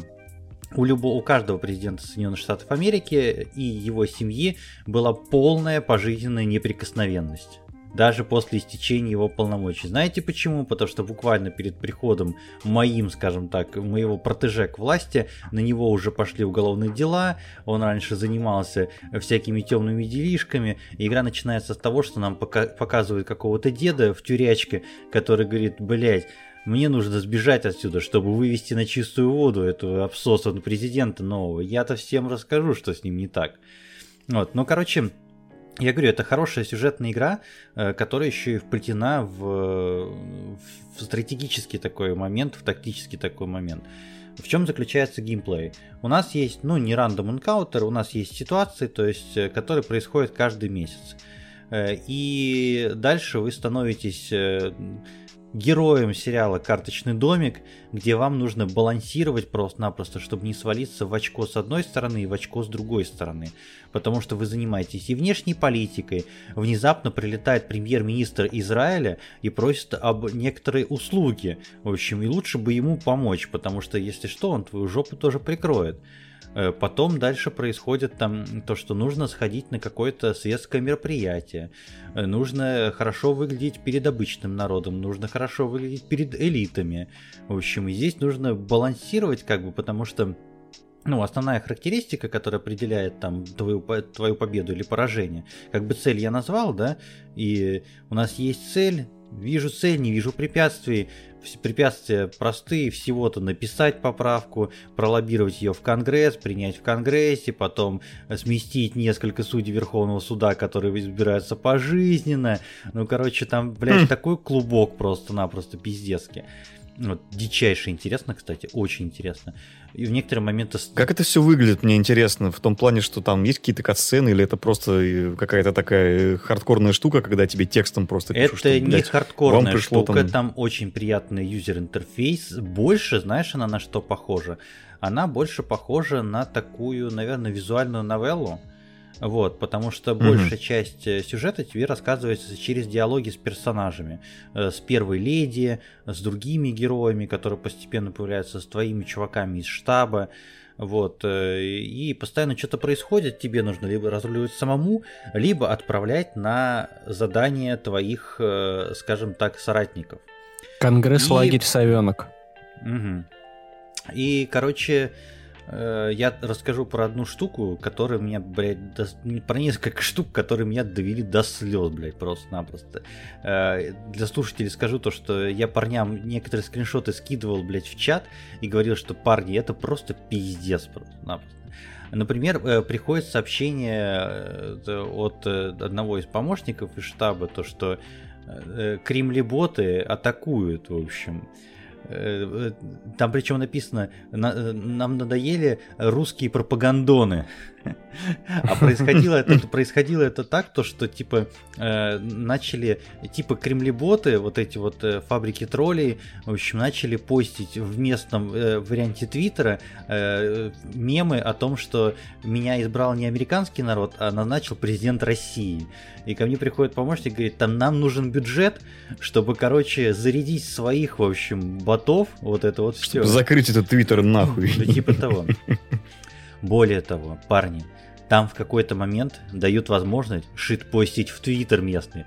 Speaker 1: у, любого, у каждого президента Соединенных Штатов Америки и его семьи была полная пожизненная неприкосновенность даже после истечения его полномочий. Знаете почему? Потому что буквально перед приходом моим, скажем так, моего протеже к власти, на него уже пошли уголовные дела, он раньше занимался всякими темными делишками, игра начинается с того, что нам пока показывают какого-то деда в тюрячке, который говорит, блять, мне нужно сбежать отсюда, чтобы вывести на чистую воду этого обсосанного президента нового. Я-то всем расскажу, что с ним не так. Вот, ну, короче, я говорю, это хорошая сюжетная игра, э, которая еще и вплетена в, в стратегический такой момент, в тактический такой момент. В чем заключается геймплей? У нас есть, ну, не рандом энкаутер, у нас есть ситуации, то есть, э, которые происходят каждый месяц. Э, и дальше вы становитесь героем сериала «Карточный домик», где вам нужно балансировать просто-напросто, чтобы не свалиться в очко с одной стороны и в очко с другой стороны. Потому что вы занимаетесь и внешней политикой, внезапно прилетает премьер-министр Израиля и просит об некоторой услуге. В общем, и лучше бы ему помочь, потому что, если что, он твою жопу тоже прикроет. Э, потом дальше происходит там то, что нужно сходить на какое-то светское мероприятие. Э, нужно хорошо выглядеть перед обычным народом, нужно хорошо выглядеть перед элитами. В общем, и здесь нужно балансировать, как бы, потому что ну, основная характеристика, которая определяет там твою, твою победу или поражение, как бы цель я назвал, да, и у нас есть цель, вижу цель, не вижу препятствий, препятствия простые, всего-то написать поправку, пролоббировать ее в Конгресс, принять в Конгрессе, потом сместить несколько судей Верховного суда, которые избираются пожизненно. Ну, короче, там, блядь, хм. такой клубок просто-напросто пиздецкий. Вот, дичайше интересно, кстати, очень интересно. И в некоторые моменты...
Speaker 2: Как это все выглядит, мне интересно, в том плане, что там есть какие-то катсцены, или это просто э, какая-то такая э, хардкорная штука, когда тебе текстом просто
Speaker 1: пишут, Это что, не блядь, хардкорная штука, там... там очень приятный юзер-интерфейс. Больше, знаешь, она на что похожа? Она больше похожа на такую, наверное, визуальную новеллу. Вот, потому что mm-hmm. большая часть э, сюжета тебе рассказывается через диалоги с персонажами. Э, с первой леди, с другими героями, которые постепенно появляются, с твоими чуваками из штаба. Вот, э, и постоянно что-то происходит, тебе нужно либо разруливать самому, либо отправлять на задание твоих, скажем так, соратников.
Speaker 3: Конгресс и... совенок.
Speaker 1: Угу. И, короче, я расскажу про одну штуку, которая меня, блядь, до... про несколько штук, которые меня довели до слез, блядь, просто-напросто. Э, для слушателей скажу то, что я парням некоторые скриншоты скидывал, блядь, в чат и говорил, что парни, это просто пиздец просто-напросто. Например, э, приходит сообщение от одного из помощников из штаба, то что кремлеботы атакуют, в общем. Э, там причем написано, нам надоели русские пропагандоны. А происходило это, происходило это так, то что типа э, начали, типа кремлеботы, вот эти вот э, фабрики троллей, в общем, начали постить в местном варианте Твиттера мемы о том, что меня избрал не американский народ, а назначил президент России. И ко мне приходит помощник и говорит, там нам нужен бюджет, чтобы, короче, зарядить своих, в общем, ботов, вот это вот все.
Speaker 2: Закрыть этот твиттер нахуй.
Speaker 1: Да типа того. Более того, парни, там в какой-то момент дают возможность шит-постить в твиттер местный.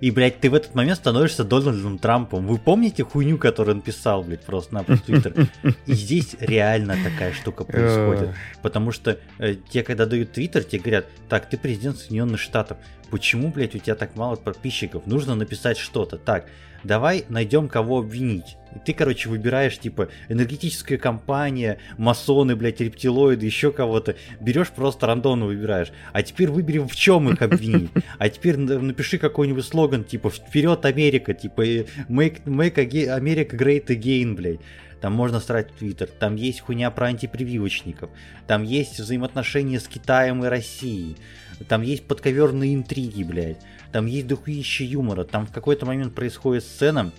Speaker 1: И, блядь, ты в этот момент становишься Дональдом Трампом. Вы помните хуйню, которую он писал, блядь, просто на Твиттер? И здесь реально такая штука происходит. Потому что э, те, когда дают Твиттер, тебе говорят, так, ты президент Соединенных Штатов. Почему, блядь, у тебя так мало подписчиков? Нужно написать что-то. Так, давай найдем кого обвинить. И ты, короче, выбираешь, типа, энергетическая компания, масоны, блядь, рептилоиды, еще кого-то. Берешь просто рандомно выбираешь. А теперь выберем, в чем их обвинить. А теперь напиши какой-нибудь слоган, типа, вперед Америка, типа, make, make America great again, блядь. Там можно строить Твиттер, там есть хуйня про антипрививочников, там есть взаимоотношения с Китаем и Россией, там есть подковерные интриги, блядь, там есть духовище юмора, там в какой-то момент происходит сцена,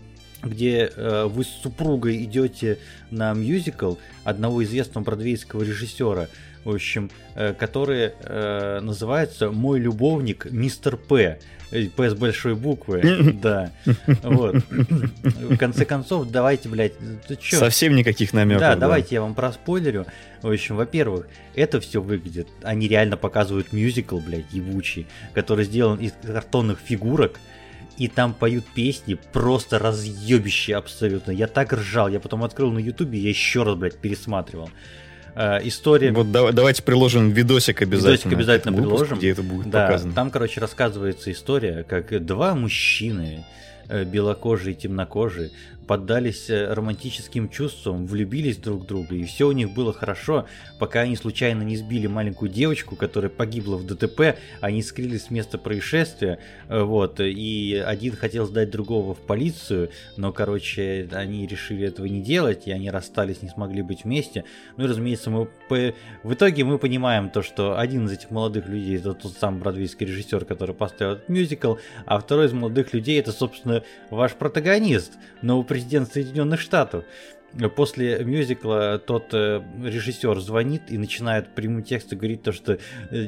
Speaker 1: где э, вы с супругой идете на мюзикл одного известного бродвейского режиссера, в общем, э, который э, называется «Мой любовник мистер П». П с большой буквы, да. Вот. В конце концов, давайте, блядь,
Speaker 2: чё? Совсем никаких намеков.
Speaker 1: Да, да, давайте я вам проспойлерю. В общем, во-первых, это все выглядит, они реально показывают мюзикл, блядь, ебучий, который сделан из картонных фигурок, и там поют песни просто разъебищие абсолютно. Я так ржал, я потом открыл на ютубе, я еще раз, блядь, пересматривал. Э, история...
Speaker 2: Вот да, давайте приложим видосик обязательно. Видосик
Speaker 1: обязательно выпуск, приложим.
Speaker 2: Где это будет
Speaker 1: да,
Speaker 2: показано.
Speaker 1: Там, короче, рассказывается история, как два мужчины, э, белокожие и темнокожие, поддались э, романтическим чувствам, влюбились друг в друга, и все у них было хорошо, пока они случайно не сбили маленькую девочку, которая погибла в ДТП, они скрылись с места происшествия, э, вот, и один хотел сдать другого в полицию, но, короче, они решили этого не делать, и они расстались, не смогли быть вместе. Ну и, разумеется, мы в итоге мы понимаем то, что один из этих молодых людей это тот самый бродвейский режиссер, который поставил этот мюзикл, а второй из молодых людей это, собственно, ваш протагонист, но президент Соединенных Штатов. После мюзикла тот э, режиссер звонит и начинает прямым текстом говорить то, что э,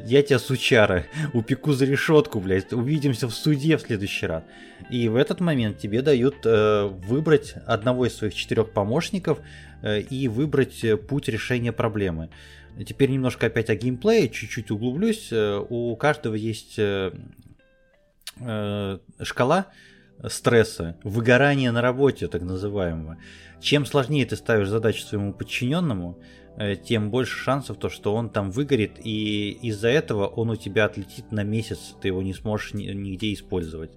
Speaker 1: я тебя, сучара, упеку за решетку, блядь, увидимся в суде в следующий раз. И в этот момент тебе дают э, выбрать одного из своих четырех помощников э, и выбрать э, путь решения проблемы. Теперь немножко опять о геймплее, чуть-чуть углублюсь. У каждого есть э, шкала, стресса, выгорания на работе, так называемого. Чем сложнее ты ставишь задачу своему подчиненному, э, тем больше шансов то, что он там выгорит, и из-за этого он у тебя отлетит на месяц, ты его не сможешь нигде использовать.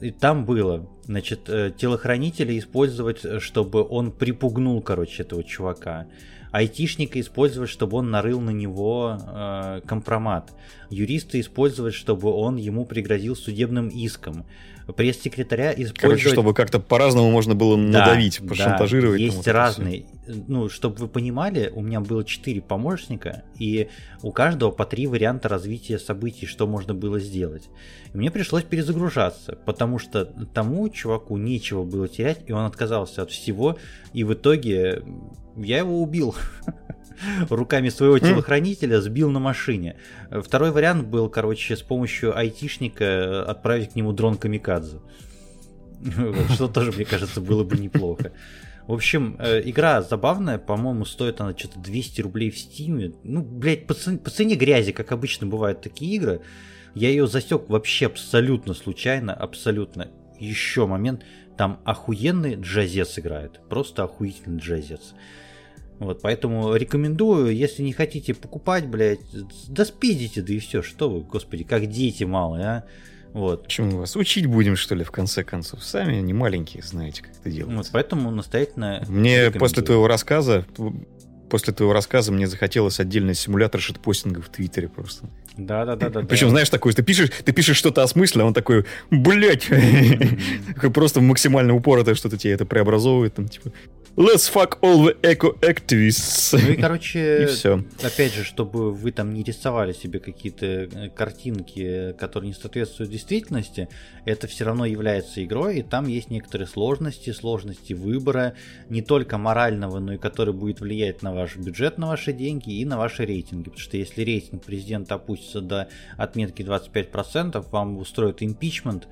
Speaker 1: И там было Значит, э, телохранителя использовать, чтобы он припугнул, короче, этого чувака айтишника использовать, чтобы он нарыл на него э, компромат, юриста использовать, чтобы он ему пригрозил судебным иском, пресс-секретаря использовать... Короче,
Speaker 2: чтобы как-то по-разному можно было да, надавить, пошантажировать.
Speaker 1: Да, есть разные. Ну, чтобы вы понимали, у меня было четыре помощника, и у каждого по три варианта развития событий, что можно было сделать. И мне пришлось перезагружаться, потому что тому чуваку нечего было терять, и он отказался от всего, и в итоге я его убил руками своего телохранителя, сбил на машине. Второй вариант был, короче, с помощью айтишника отправить к нему дрон Камикадзе. Что тоже, мне кажется, было бы неплохо. В общем, э, игра забавная, по-моему, стоит она что-то 200 рублей в стиме. Ну, блядь, по цене, по цене грязи, как обычно бывают такие игры. Я ее засек вообще абсолютно случайно, абсолютно. Еще момент, там охуенный джазец играет, просто охуительный джазец. Вот, поэтому рекомендую, если не хотите покупать, блядь, да спидите, да и все, что вы, господи, как дети малые, а. Вот.
Speaker 2: Почему вас учить будем, что ли, в конце концов? Сами не маленькие, знаете, как это делать. Вот,
Speaker 1: поэтому настоятельно
Speaker 2: Мне после твоего рассказа после твоего рассказа мне захотелось отдельный симулятор шитпостинга в Твиттере просто.
Speaker 1: Да, да, да, да.
Speaker 2: Причем, знаешь, такой, ты пишешь, ты пишешь что-то о смысле, а он такой, блять, просто максимально упоротое что-то тебе это преобразовывает, там, типа, Let's fuck all the eco-activists.
Speaker 1: Ну и, короче, и все. опять же, чтобы вы там не рисовали себе какие-то э, картинки, которые не соответствуют действительности, это все равно является игрой, и там есть некоторые сложности, сложности выбора, не только морального, но и который будет влиять на ваш бюджет, на ваши деньги и на ваши рейтинги. Потому что если рейтинг президента опустится до отметки 25%, вам устроят импичмент,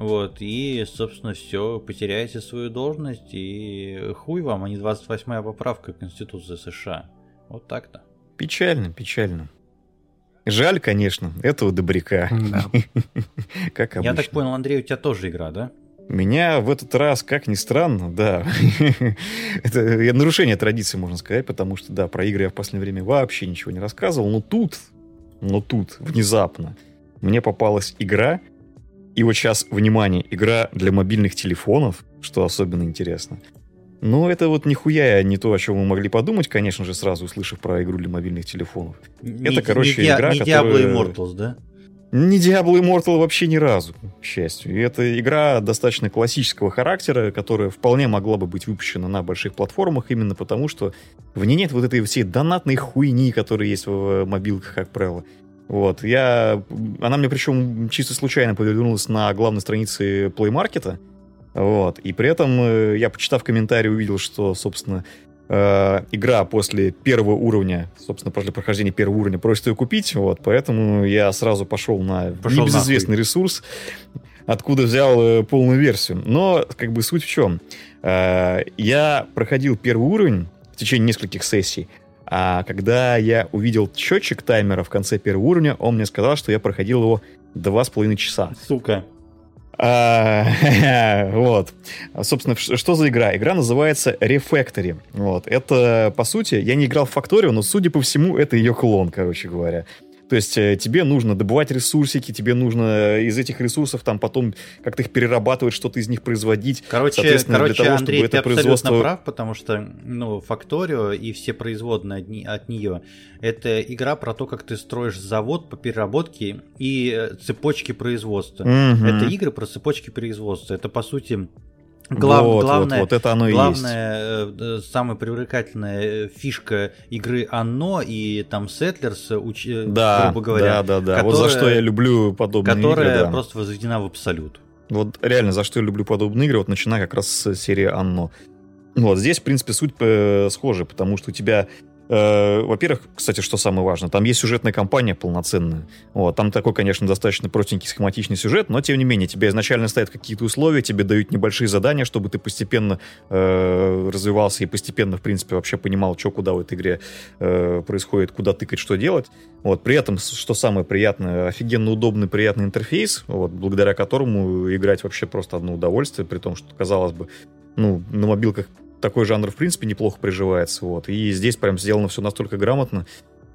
Speaker 1: вот, и, собственно, все, потеряете свою должность, и хуй вам, а не 28-я поправка Конституции США. Вот так-то.
Speaker 2: Печально, печально. Жаль, конечно, этого добряка. Да.
Speaker 1: как обычно. Я так понял, Андрей, у тебя тоже игра, да?
Speaker 2: Меня в этот раз, как ни странно, да, это нарушение традиции, можно сказать, потому что, да, про игры я в последнее время вообще ничего не рассказывал, но тут, но тут, внезапно, мне попалась игра, и вот сейчас, внимание, игра для мобильных телефонов, что особенно интересно. Но это вот нихуя не то, о чем мы могли подумать, конечно же, сразу услышав про игру для мобильных телефонов. Не, это, короче,
Speaker 1: не,
Speaker 2: игра,
Speaker 1: не которая... Diablo Immortals, да?
Speaker 2: Не Diablo Immortal вообще ни разу, к счастью. И это игра достаточно классического характера, которая вполне могла бы быть выпущена на больших платформах, именно потому что в ней нет вот этой всей донатной хуйни, которая есть в мобилках, как правило. Вот, я... Она мне причем чисто случайно повернулась на главной странице Play Market. Вот, и при этом э, я, почитав комментарий, увидел, что, собственно, э, игра после первого уровня, собственно, после прохождения первого уровня просит ее купить, вот, поэтому я сразу пошел на пошел небезызвестный нахуй. ресурс, откуда взял э, полную версию. Но, как бы, суть в чем? Э, я проходил первый уровень в течение нескольких сессий, а когда я увидел счетчик таймера в конце первого уровня, он мне сказал, что я проходил его два с половиной часа.
Speaker 1: Сука.
Speaker 2: А, вот. Собственно, что за игра? Игра называется Refactory. Вот. Это, по сути, я не играл в Factorio, но, судя по всему, это ее клон, короче говоря. То есть э, тебе нужно добывать ресурсики, тебе нужно из этих ресурсов там потом как-то их перерабатывать, что-то из них производить.
Speaker 1: Короче, короче того, Андрей, ты абсолютно производство... прав, потому что ну, Факторио и все производные от, от нее это игра про то, как ты строишь завод по переработке и э, цепочки производства. Угу. Это игры про цепочки производства. Это по сути Глав, вот, главное, вот, вот это оно и главная, есть. Э, самая привлекательная фишка игры Анно и там Settlers, уч,
Speaker 2: э, да, грубо говоря. Да, да, да. Которая, вот за что я люблю подобные
Speaker 1: которая игры. Да. просто возведена в абсолют.
Speaker 2: Вот реально, за что я люблю подобные игры, вот начиная как раз с серии Анно. Вот здесь, в принципе, суть э, схожа, потому что у тебя Э, во-первых, кстати, что самое важное, там есть сюжетная кампания полноценная. Вот, там такой, конечно, достаточно простенький схематичный сюжет, но тем не менее, тебе изначально ставят какие-то условия, тебе дают небольшие задания, чтобы ты постепенно э, развивался и постепенно, в принципе, вообще понимал, что куда в этой игре э, происходит, куда тыкать, что делать. Вот, при этом, что самое приятное, офигенно удобный, приятный интерфейс, вот, благодаря которому играть вообще просто одно удовольствие, при том, что, казалось бы, ну, на мобилках такой жанр, в принципе, неплохо приживается. Вот. И здесь прям сделано все настолько грамотно.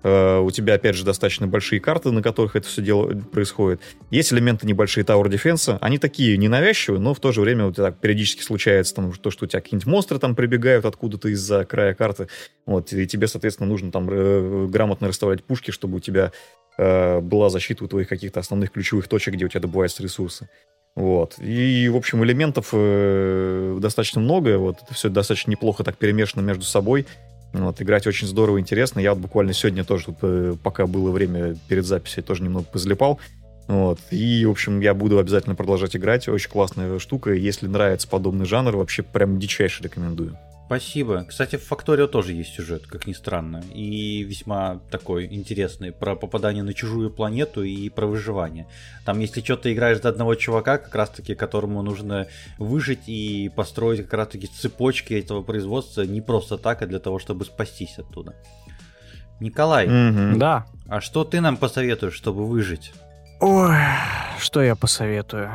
Speaker 2: Э, у тебя, опять же, достаточно большие карты, на которых это все дело происходит. Есть элементы небольшие Tower Defense, они такие ненавязчивые, но в то же время у тебя так периодически случается там, то, что у тебя какие-нибудь монстры там прибегают откуда-то из-за края карты, вот, и тебе, соответственно, нужно там э, грамотно расставлять пушки, чтобы у тебя э, была защита у твоих каких-то основных ключевых точек, где у тебя добываются ресурсы. Вот. И, в общем, элементов э, достаточно много. Вот это все достаточно неплохо так перемешано между собой. Вот, играть очень здорово, интересно. Я вот буквально сегодня тоже, тут, э, пока было время перед записью, тоже немного позалипал. Вот. И, в общем, я буду обязательно продолжать играть. Очень классная штука. Если нравится подобный жанр, вообще прям дичайше рекомендую.
Speaker 1: Спасибо. Кстати, в Факторио тоже есть сюжет, как ни странно. И весьма такой интересный про попадание на чужую планету и про выживание. Там, если что, ты играешь за одного чувака, как раз таки, которому нужно выжить и построить как раз таки цепочки этого производства не просто так, а для того, чтобы спастись оттуда. Николай,
Speaker 3: mm-hmm. да.
Speaker 1: А что ты нам посоветуешь, чтобы выжить?
Speaker 3: Ой, что я посоветую?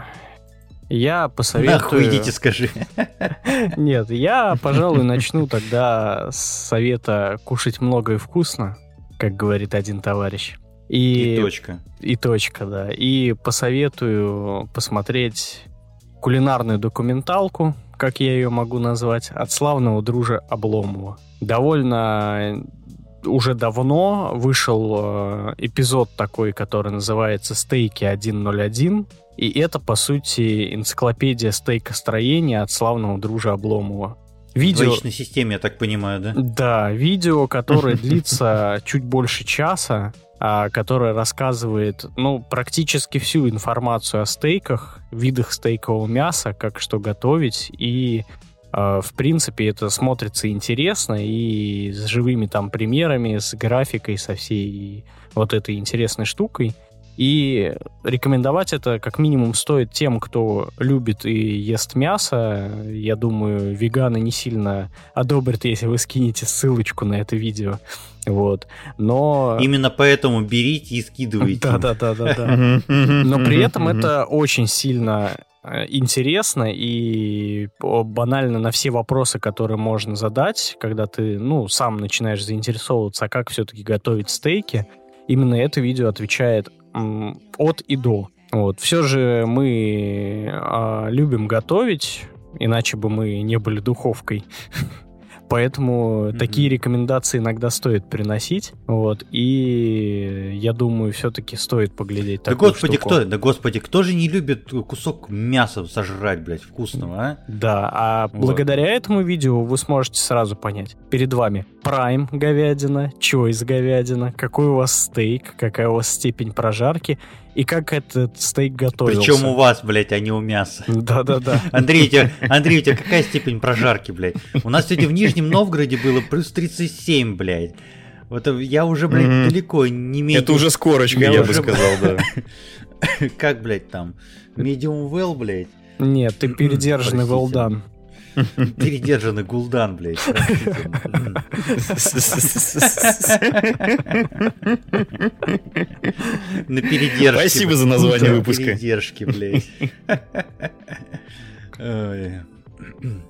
Speaker 3: Я посоветую...
Speaker 1: Нахуй идите, скажи.
Speaker 3: Нет, я, пожалуй, начну тогда с совета кушать много и вкусно, как говорит один товарищ.
Speaker 1: И, и точка.
Speaker 3: И точка, да. И посоветую посмотреть кулинарную документалку, как я ее могу назвать, от славного дружа Обломова. Довольно уже давно вышел э, эпизод такой, который называется «Стейки 101», и это, по сути, энциклопедия стейкостроения от славного дружа Обломова.
Speaker 1: Видео... В двоичной системе, я так понимаю, да?
Speaker 3: Да, видео, которое длится чуть больше часа, а, которое рассказывает, ну, практически всю информацию о стейках, видах стейкового мяса, как что готовить, и а, в принципе, это смотрится интересно и с живыми там примерами, с графикой, со всей вот этой интересной штукой. И рекомендовать это как минимум стоит тем, кто любит и ест мясо. Я думаю, веганы не сильно одобрят, если вы скинете ссылочку на это видео. Вот. Но...
Speaker 1: Именно поэтому берите и скидывайте.
Speaker 3: Да-да-да. Но при этом это очень сильно э, интересно и банально на все вопросы, которые можно задать, когда ты, ну, сам начинаешь заинтересовываться, а как все-таки готовить стейки, именно это видео отвечает от и до. Вот. Все же мы а, любим готовить, иначе бы мы не были духовкой. Поэтому mm-hmm. такие рекомендации иногда стоит приносить. Вот. И я думаю, все-таки стоит поглядеть.
Speaker 1: Да господи, штуку. кто? Да господи, кто же не любит кусок мяса сожрать, блядь, вкусного, а?
Speaker 3: Да, а вот. благодаря этому видео вы сможете сразу понять. Перед вами Prime говядина, Choice говядина, какой у вас стейк, какая у вас степень прожарки и как этот стейк готовился.
Speaker 1: Причем у вас, блядь, а не у мяса.
Speaker 3: Да-да-да.
Speaker 1: Андрей, у тебя, Андрей, у тебя какая степень прожарки, блядь? У нас сегодня в Нижнем Новгороде было плюс 37, блядь. Вот я уже, блядь, mm-hmm. далеко не
Speaker 2: медиум... Это уже с корочкой, я, я уже... бы сказал,
Speaker 1: да. Как, блядь, там? Medium well, блядь?
Speaker 3: Нет, ты передержанный well done.
Speaker 1: Передержанный гулдан, блядь. На передержке.
Speaker 2: Спасибо за название выпуска.
Speaker 1: Передержки, блядь.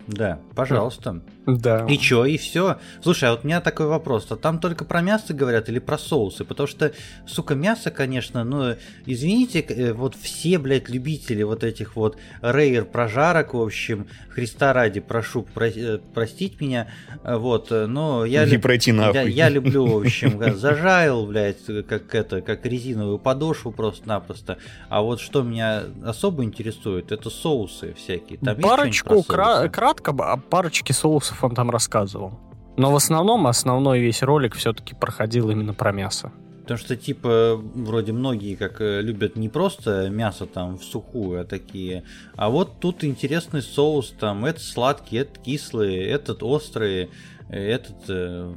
Speaker 1: Да, пожалуйста.
Speaker 3: Да.
Speaker 1: И чё, и все. Слушай, а вот у меня такой вопрос. А там только про мясо говорят или про соусы? Потому что, сука, мясо, конечно, ну, извините, э, вот все, блядь, любители вот этих вот рейер прожарок, в общем, Христа ради, прошу про э, простить меня, э, вот, но я...
Speaker 2: Не пройти нахуй.
Speaker 1: Я, я люблю, в общем, зажарил, блядь, как это, как резиновую подошву просто-напросто. А вот что меня особо интересует, это соусы всякие.
Speaker 3: Там Парочку, кра- кратко, а парочки соусов он там рассказывал. Но в основном основной весь ролик все-таки проходил именно про мясо.
Speaker 1: Потому что, типа, вроде многие как э, любят не просто мясо там в сухую, а такие. А вот тут интересный соус, там, этот сладкий, этот кислый, этот острый, э, этот э,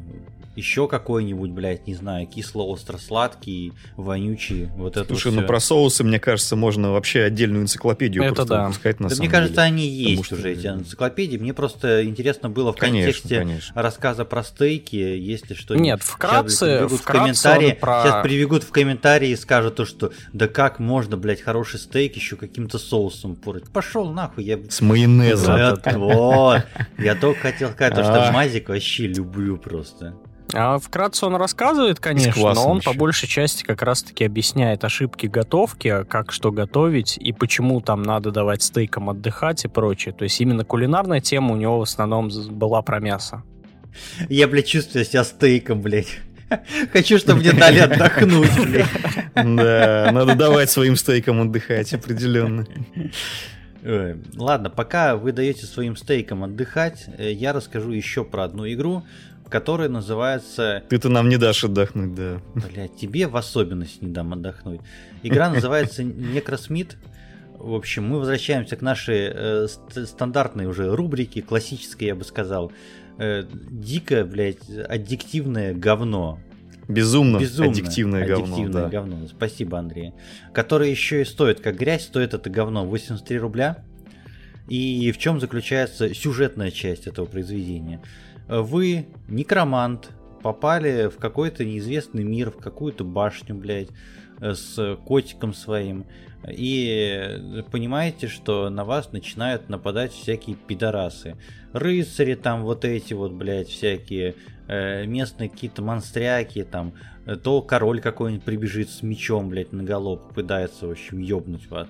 Speaker 1: еще какой-нибудь, блядь, не знаю, кисло-остро-сладкий, вонючий, вот это
Speaker 2: Слушай, вот ну про соусы, мне кажется, можно вообще отдельную энциклопедию
Speaker 3: это да.
Speaker 2: выпускать на
Speaker 1: да
Speaker 2: самом
Speaker 1: Мне кажется,
Speaker 2: деле.
Speaker 1: они есть что... уже, эти энциклопедии. Мне просто интересно было в
Speaker 2: конечно,
Speaker 1: контексте
Speaker 2: конечно.
Speaker 1: рассказа про стейки, если что-нибудь.
Speaker 3: Нет, вкратце,
Speaker 1: сейчас,
Speaker 3: вкратце в комментарии,
Speaker 1: про... Сейчас приведут в комментарии и скажут то, что да как можно, блядь, хороший стейк еще каким-то соусом пороть. Пошел нахуй, я...
Speaker 2: С майонезом.
Speaker 1: Вот, Я только хотел сказать, что мазик вообще люблю просто.
Speaker 3: А вкратце он рассказывает, конечно, но он еще. по большей части как раз-таки объясняет ошибки готовки, как что готовить и почему там надо давать стейкам отдыхать и прочее. То есть именно кулинарная тема у него в основном была про мясо.
Speaker 1: Я, блядь, чувствую себя стейком, блядь. Хочу, чтобы мне дали отдохнуть, блядь.
Speaker 2: Да, надо давать своим стейкам отдыхать, определенно.
Speaker 1: Ладно, пока вы даете своим стейкам отдыхать, э, я расскажу еще про одну игру, которая называется...
Speaker 2: Ты-то нам не дашь отдохнуть, да.
Speaker 1: Блять, тебе в особенности не дам отдохнуть. Игра называется Некросмит. В общем, мы возвращаемся к нашей э, стандартной уже рубрике, классической, я бы сказал. Э, дикое, блядь, аддиктивное говно.
Speaker 2: Безумно, Безумно аддиктивное,
Speaker 1: аддиктивное говно. Да. говно. Спасибо, Андрей. Которое еще и стоит как грязь, стоит это говно 83 рубля. И в чем заключается сюжетная часть этого произведения? Вы, некромант, попали в какой-то неизвестный мир, в какую-то башню, блядь, с котиком своим. И понимаете, что на вас начинают нападать всякие пидорасы. Рыцари там вот эти вот, блядь, всякие э, местные какие-то монстряки там. То король какой-нибудь прибежит с мечом, блядь, на голову, пытается, в общем, ёбнуть вас.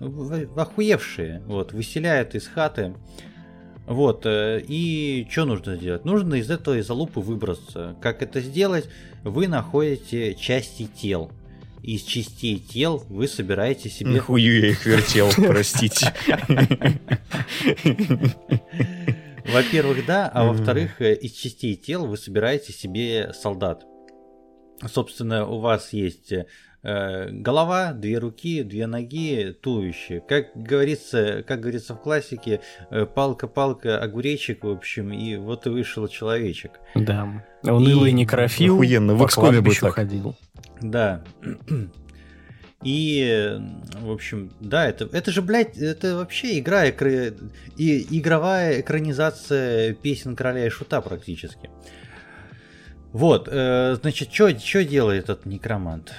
Speaker 1: Охуевшие, вот, выселяют из хаты. Вот, э, и что нужно сделать? Нужно из этой залупы выбраться. Как это сделать? Вы находите части тел из частей тел вы собираете себе...
Speaker 2: Нахую я их вертел, простите.
Speaker 1: Во-первых, да, а во-вторых, э, из частей тел вы собираете себе солдат. Собственно, у вас есть э, голова, две руки, две ноги, туловище. Как говорится, как говорится в классике, э, палка-палка, огуречек, в общем, и вот и вышел человечек.
Speaker 3: Да. Унылый и... некрофил
Speaker 2: Охуенно, в кладбищу
Speaker 3: ходил.
Speaker 1: Да. И, в общем, да, это, это же, блядь, это вообще игра, экра... и, игровая экранизация песен короля и шута практически. Вот, э, значит, что делает этот некромант?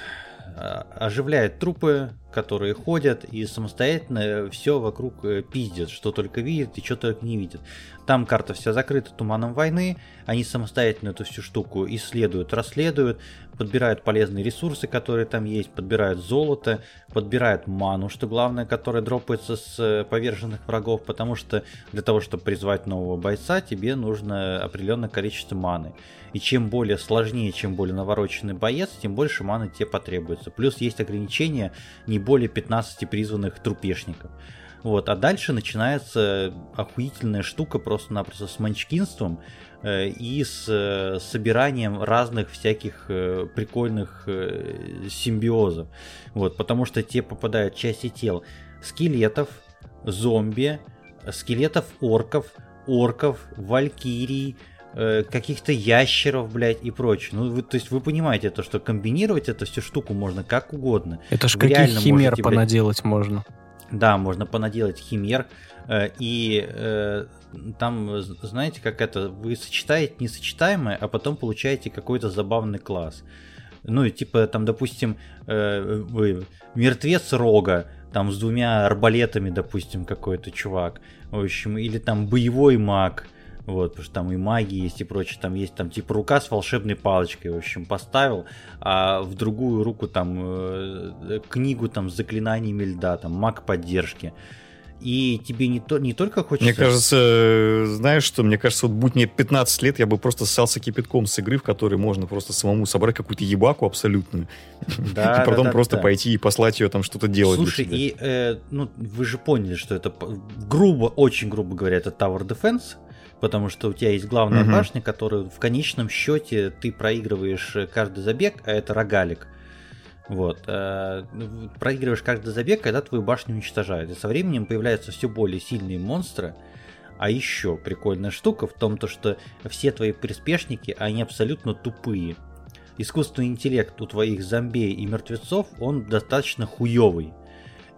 Speaker 1: А, оживляет трупы, которые ходят и самостоятельно все вокруг э, пиздят, что только видят и что только не видят. Там карта вся закрыта туманом войны, они самостоятельно эту всю штуку исследуют, расследуют, подбирают полезные ресурсы, которые там есть, подбирают золото, подбирают ману, что главное, которая дропается с э, поверженных врагов, потому что для того, чтобы призвать нового бойца, тебе нужно определенное количество маны. И чем более сложнее, чем более навороченный боец, тем больше маны тебе потребуется. Плюс есть ограничения не более 15 призванных трупешников. Вот, а дальше начинается охуительная штука просто-напросто с манчкинством э, и с э, собиранием разных всяких э, прикольных э, симбиозов. Вот, потому что те попадают части тел скелетов, зомби, скелетов орков, орков, валькирий, э, каких-то ящеров, блядь, и прочее. Ну, вы, то есть вы понимаете то, что комбинировать эту всю штуку можно как угодно.
Speaker 3: Это ж каких химер можете, понаделать блядь, можно.
Speaker 1: Да, можно понаделать химер. Э, и э, там, знаете, как это, вы сочетаете несочетаемое, а потом получаете какой-то забавный класс. Ну и типа там, допустим, э, вы мертвец рога, там с двумя арбалетами, допустим, какой-то чувак. В общем, или там боевой маг. Вот, потому что там и маги есть и прочее, там есть там типа рука с волшебной палочкой, в общем, поставил, а в другую руку там э, книгу там с заклинаниями льда, там маг поддержки. И тебе не, то, не только хочется...
Speaker 2: Мне кажется, знаешь что, мне кажется, вот будь мне 15 лет, я бы просто ссался кипятком с игры, в которой можно просто самому собрать какую-то ебаку абсолютную. Да, и потом да, просто да. пойти и послать ее там что-то делать.
Speaker 1: Слушай, и э, ну, вы же поняли, что это грубо, очень грубо говоря, это Tower Defense, потому что у тебя есть главная угу. башня, которую в конечном счете ты проигрываешь каждый забег, а это рогалик. Вот. Э, проигрываешь каждый забег, когда твою башню уничтожают. И со временем появляются все более сильные монстры. А еще прикольная штука в том, то, что все твои приспешники, они абсолютно тупые. Искусственный интеллект у твоих зомби и мертвецов, он достаточно хуевый.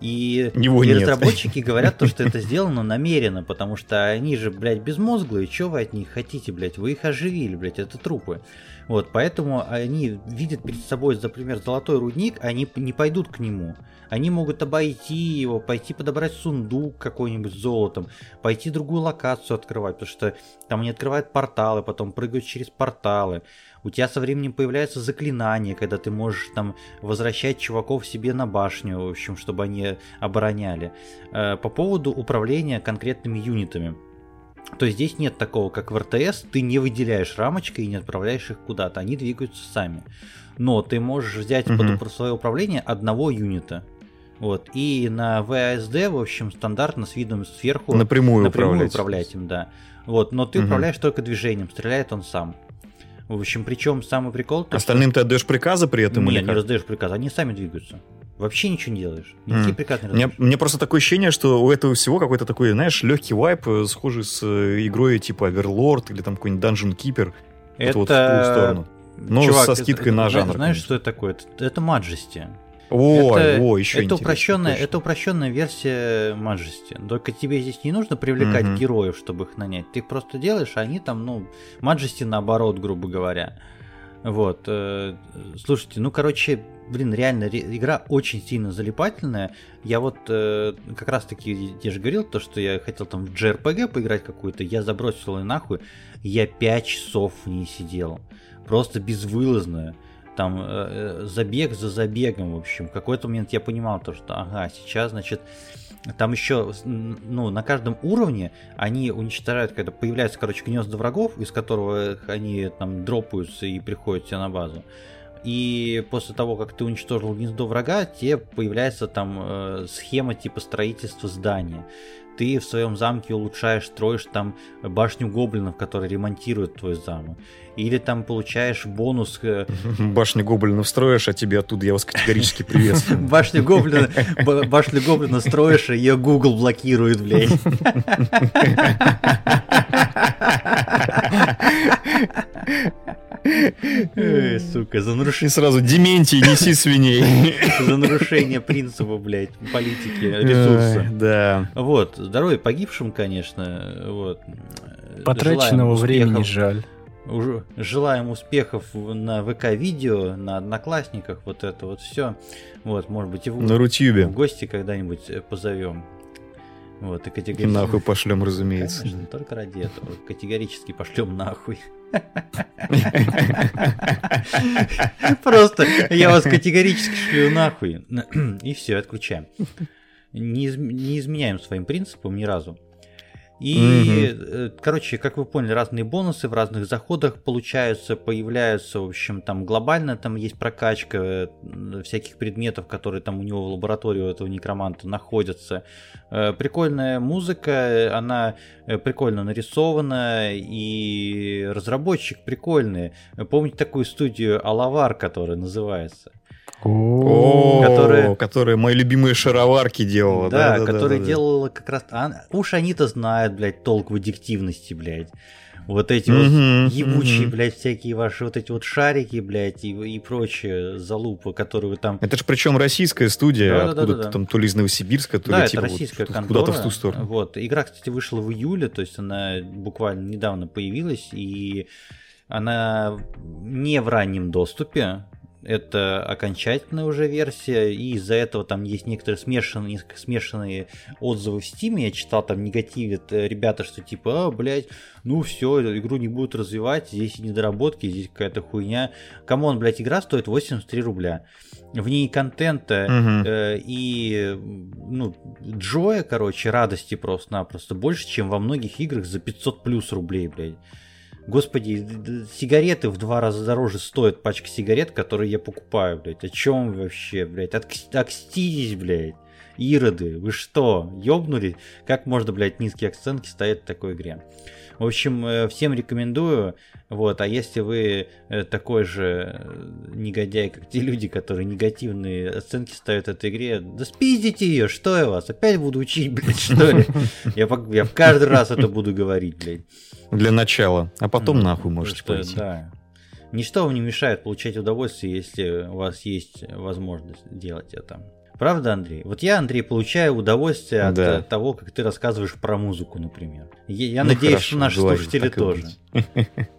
Speaker 1: И,
Speaker 2: Его
Speaker 1: и
Speaker 2: нет.
Speaker 1: разработчики говорят то, что это сделано намеренно, потому что они же, блядь, безмозглые, что вы от них хотите, блядь? Вы их оживили, блядь, это трупы. Вот, поэтому они видят перед собой, например, золотой рудник, они не пойдут к нему. Они могут обойти его, пойти подобрать сундук какой-нибудь с золотом, пойти другую локацию открывать, потому что там они открывают порталы, потом прыгают через порталы. У тебя со временем появляются заклинания, когда ты можешь там возвращать чуваков себе на башню, в общем, чтобы они обороняли. Э, по поводу управления конкретными юнитами. То есть здесь нет такого, как в РТС, ты не выделяешь рамочкой и не отправляешь их куда-то, они двигаются сами. Но ты можешь взять угу. под свое управление одного юнита. Вот. И на VASD, в общем, стандартно с видом сверху
Speaker 2: напрямую,
Speaker 1: напрямую
Speaker 2: управлять.
Speaker 1: управлять им, да. Вот. Но ты угу. управляешь только движением, стреляет он сам. В общем, причем самый прикол...
Speaker 2: Остальным что... ты отдаешь приказы при этом?
Speaker 1: Нет, не раздаешь приказы, они сами двигаются. Вообще ничего не делаешь. Никакие mm. приказы не
Speaker 2: мне, мне просто такое ощущение, что у этого всего какой-то такой, знаешь, легкий вайп, э, схожий с э, игрой типа Overlord или там какой-нибудь Dungeon Keeper.
Speaker 1: Это, это
Speaker 2: вот в ту сторону.
Speaker 1: Ну, Чувак, со скидкой это, на жанр. Знаешь, конечно. что это такое? Это, это Majesty.
Speaker 2: О, это, о, еще
Speaker 1: это упрощенная, это упрощенная версия Majesty. Только тебе здесь не нужно привлекать угу. героев, чтобы их нанять. Ты их просто делаешь, а они там, ну, Majesty наоборот, грубо говоря. Вот. Э, слушайте, ну, короче, блин, реально, игра очень сильно залипательная. Я вот э, как раз таки, я же говорил, то, что я хотел там в JRPG поиграть какую-то, я забросил ее нахуй, я 5 часов в ней сидел. Просто безвылазно там э, э, забег за забегом, в общем. В какой-то момент я понимал то, что ага, сейчас, значит, там еще, ну, на каждом уровне они уничтожают, когда появляются, короче, гнезда врагов, из которого они там дропаются и приходят тебе на базу. И после того, как ты уничтожил гнездо врага, тебе появляется там э, схема типа строительства здания ты в своем замке улучшаешь, строишь там башню гоблинов, которые ремонтируют твой замок. Или там получаешь бонус... Э,
Speaker 2: башню гоблинов строишь, а тебе оттуда я вас категорически приветствую.
Speaker 1: Башню гоблина, башню гоблина строишь, и ее Google блокирует, блядь. Эй, сука, за нарушение...
Speaker 2: сразу Дементий, неси свиней.
Speaker 1: За нарушение принципа, блядь, политики, ресурса.
Speaker 2: Да.
Speaker 1: Вот, здоровье погибшим, конечно, вот.
Speaker 3: Потраченного времени жаль.
Speaker 1: Желаем успехов на ВК-видео, на Одноклассниках, вот это вот все. Вот, может быть, и в,
Speaker 2: на Рутюбе.
Speaker 1: в гости когда-нибудь э, позовем. Вот, и
Speaker 2: категорически... Нахуй пошлем, разумеется.
Speaker 1: Конечно, только ради этого. Категорически пошлем нахуй. Просто я вас категорически шлю нахуй. И все, отключаем. Не, изменяем своим принципам ни разу. И, угу. короче, как вы поняли, разные бонусы в разных заходах получаются, появляются, в общем, там глобально там есть прокачка э, всяких предметов, которые там у него в лаборатории у этого некроманта находятся. Э, прикольная музыка, она прикольно нарисована, и разработчик прикольный. Помните такую студию Алавар, которая называется?
Speaker 2: О, которая, которая мои любимые шароварки делала.
Speaker 1: Да, да, которая да, делала как раз... А, уж они-то знают, блядь, толк в аддиктивности, блядь. Вот эти вот ебучие, блядь, всякие ваши вот эти вот шарики, блядь, и, и прочее залупы, которые вы там...
Speaker 2: Это же причем российская студия, да, откуда-то да, да, да. там то ли из Новосибирска, то
Speaker 1: да,
Speaker 2: ли типа
Speaker 1: российская
Speaker 2: вот, куда-то в ту сторону.
Speaker 1: Вот. Игра, кстати, вышла в июле, то есть она буквально недавно появилась, и она не в раннем доступе, это окончательная уже версия, и из-за этого там есть некоторые смешанные, несколько смешанные отзывы в Стиме. Я читал, там негативят э, ребята, что типа, а, блядь, ну все, игру не будут развивать, здесь недоработки, здесь какая-то хуйня. Come on, блядь, игра стоит 83 рубля. В ней контента угу. э, и, ну, joy я, короче, радости просто-напросто больше, чем во многих играх за 500 плюс рублей, блядь. Господи, сигареты в два раза дороже стоят пачка сигарет, которые я покупаю, блядь. О чем вообще, блядь? Окститесь, блядь. Ироды, вы что, ёбнулись? Как можно, блядь, низкие оценки ставить в такой игре? В общем, э, всем рекомендую. Вот, а если вы э, такой же э, негодяй, как те люди, которые негативные оценки ставят этой игре, да спиздите ее, что я вас? Опять буду учить, блядь, что ли? Я, я в каждый раз это буду говорить, блядь.
Speaker 2: Для начала. А потом нахуй можете что, пойти.
Speaker 1: Да. Ничто вам не мешает получать удовольствие, если у вас есть возможность делать это. Правда, Андрей? Вот я, Андрей, получаю удовольствие от да. того, как ты рассказываешь про музыку, например. Я, ну, надеюсь, хорошо, что наши говорю, слушатели тоже.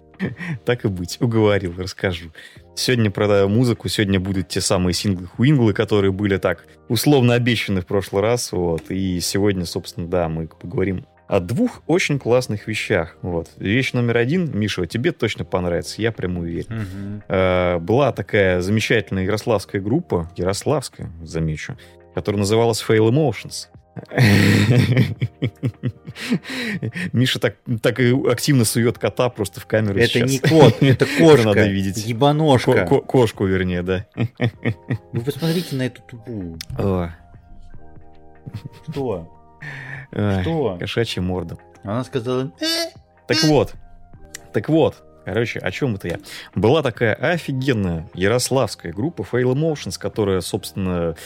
Speaker 2: Так и быть, уговорил, расскажу. Сегодня про музыку, сегодня будут те самые синглы-хуинглы, которые были так условно обещаны в прошлый раз, вот, и сегодня, собственно, да, мы поговорим о двух очень классных вещах. Вот. Вещь номер один, Миша, тебе точно понравится, я прям уверен. Угу. Э, была такая замечательная ярославская группа, ярославская, замечу, которая называлась Fail Emotions. Миша так, так активно сует кота просто в камеру
Speaker 1: Это сейчас. не кот, это кошка. Надо видеть.
Speaker 2: Ебаношка. Ко- кошку, вернее, да.
Speaker 1: Вы посмотрите на эту тупую. Что?
Speaker 2: Что? Кошачья морда.
Speaker 1: Она сказала... «Э,
Speaker 2: так вот, так вот, Короче, о чем это я? Была такая офигенная ярославская группа Fail Emotions, которая, собственно,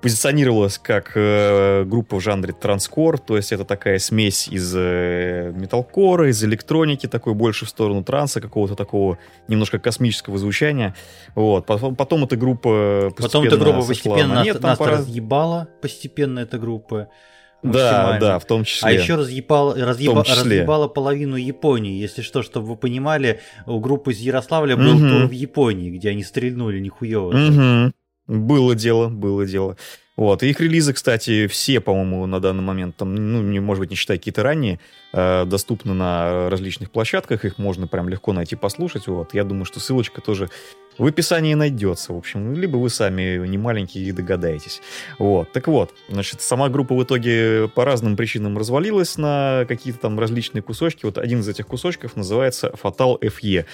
Speaker 2: позиционировалась как э, группа в жанре транскор, то есть это такая смесь из э, металкора, из электроники, такой больше в сторону транса, какого-то такого немножко космического звучания. Вот. Потом, потом эта группа
Speaker 1: Потом эта группа постепенно нас, нет, нас пора... разъебала, постепенно эта группа.
Speaker 2: Да, да, в том числе.
Speaker 1: А еще разъебал, разъеба, разъебала половину Японии. Если что, чтобы вы понимали, у группы из Ярославля был угу. тур в Японии, где они стрельнули нихуево.
Speaker 2: Угу. Было дело, было дело. Вот. И их релизы, кстати, все, по-моему, на данный момент, там, ну, не, может быть, не считая какие-то ранние, э, доступны на различных площадках, их можно прям легко найти, послушать. Вот. Я думаю, что ссылочка тоже в описании найдется. В общем, либо вы сами не маленькие и догадаетесь. Вот. Так вот, значит, сама группа в итоге по разным причинам развалилась на какие-то там различные кусочки. Вот один из этих кусочков называется Fatal FE.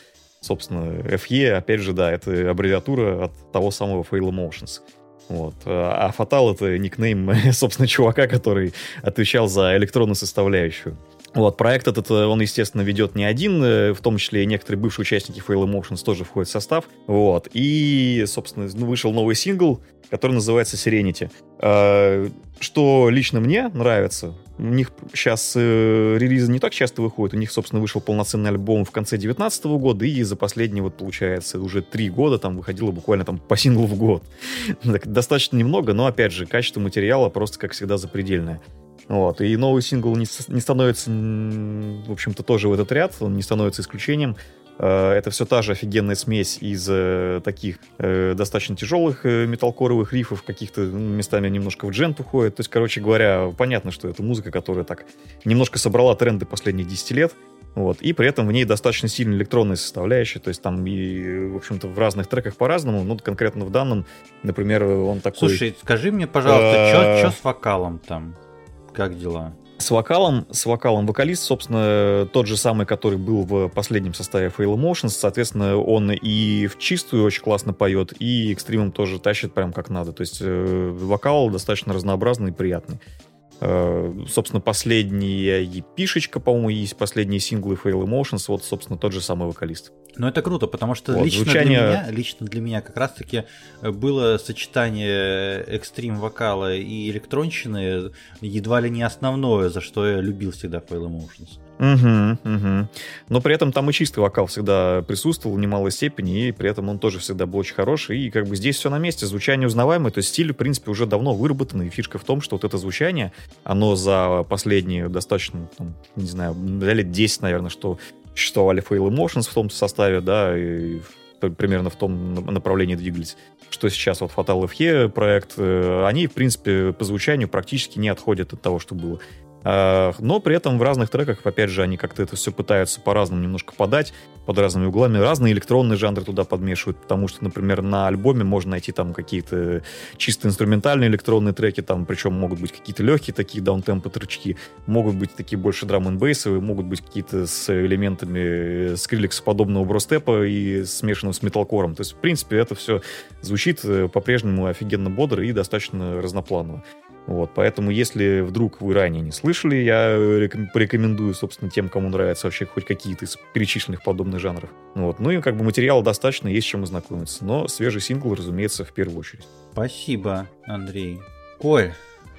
Speaker 2: Собственно, FE, опять же, да, это аббревиатура от того самого Fail Emotions. Вот. А Fatal — это никнейм, собственно, чувака, который отвечал за электронную составляющую. Вот, проект этот, он, естественно, ведет не один, э, в том числе и некоторые бывшие участники Fail Emotions тоже входят в состав. Вот, и, собственно, ну, вышел новый сингл, который называется Serenity. А, что лично мне нравится, у них сейчас э, релизы не так часто выходят. У них, собственно, вышел полноценный альбом в конце 2019 года, и за последние, вот, получается, уже три года там выходило буквально там по синглу в год. Достаточно немного, но, опять же, качество материала просто, как всегда, запредельное. Вот. И новый сингл не, не становится, в общем-то, тоже в этот ряд, он не становится исключением. Э, это все та же офигенная смесь из э, таких э, достаточно тяжелых металкоровых рифов, каких-то ну, местами немножко в джент уходит. То есть, короче говоря, понятно, что это музыка, которая так немножко собрала тренды последних 10 лет. Вот. И при этом в ней достаточно сильная электронная составляющая. То есть там и, в общем-то, в разных треках по-разному. Ну, конкретно в данном, например, он такой...
Speaker 1: Слушай, скажи мне, пожалуйста, что с вокалом там? Как дела?
Speaker 2: С вокалом, с вокалом вокалист, собственно, тот же самый, который был в последнем составе Fail Emotions, соответственно, он и в чистую очень классно поет, и экстримом тоже тащит прям как надо. То есть э, вокал достаточно разнообразный и приятный. Э, собственно, последняя епишечка, по-моему, есть последние синглы Fail Emotions, вот, собственно, тот же самый вокалист.
Speaker 1: Ну, это круто, потому что вот, лично, звучание... для меня, лично для меня как раз-таки было сочетание экстрим вокала и электронщины едва ли не основное, за что я любил всегда Fail Emotions.
Speaker 2: Угу, угу. Но при этом там и чистый вокал всегда присутствовал в немалой степени, и при этом он тоже всегда был очень хороший. И как бы здесь все на месте, звучание узнаваемое, то есть стиль, в принципе, уже давно выработан, и фишка в том, что вот это звучание, оно за последние достаточно, там, не знаю, лет 10, наверное, что существовали Fail Emotions в том составе, да, и примерно в том направлении двигались, что сейчас вот Fatal FE проект, э, они, в принципе, по звучанию практически не отходят от того, что было. А, но при этом в разных треках, опять же, они как-то это все пытаются по-разному немножко подать, под разными углами. Разные электронные жанры туда подмешивают, потому что, например, на альбоме можно найти там какие-то чисто инструментальные электронные треки, там, причем могут быть какие-то легкие такие даунтемпы тречки, могут быть такие больше драм н могут быть какие-то с элементами скриллекса подобного бростепа и смешанным с металкором. То есть, в принципе, это все звучит э, по-прежнему офигенно бодро и достаточно разнопланово. Вот, поэтому, если вдруг вы ранее не слышали, я порекомендую, собственно, тем, кому нравятся вообще хоть какие-то из перечисленных подобных жанров. Вот. Ну и как бы материала достаточно, есть чем ознакомиться. Но свежий сингл, разумеется, в первую очередь.
Speaker 1: Спасибо, Андрей. Коль,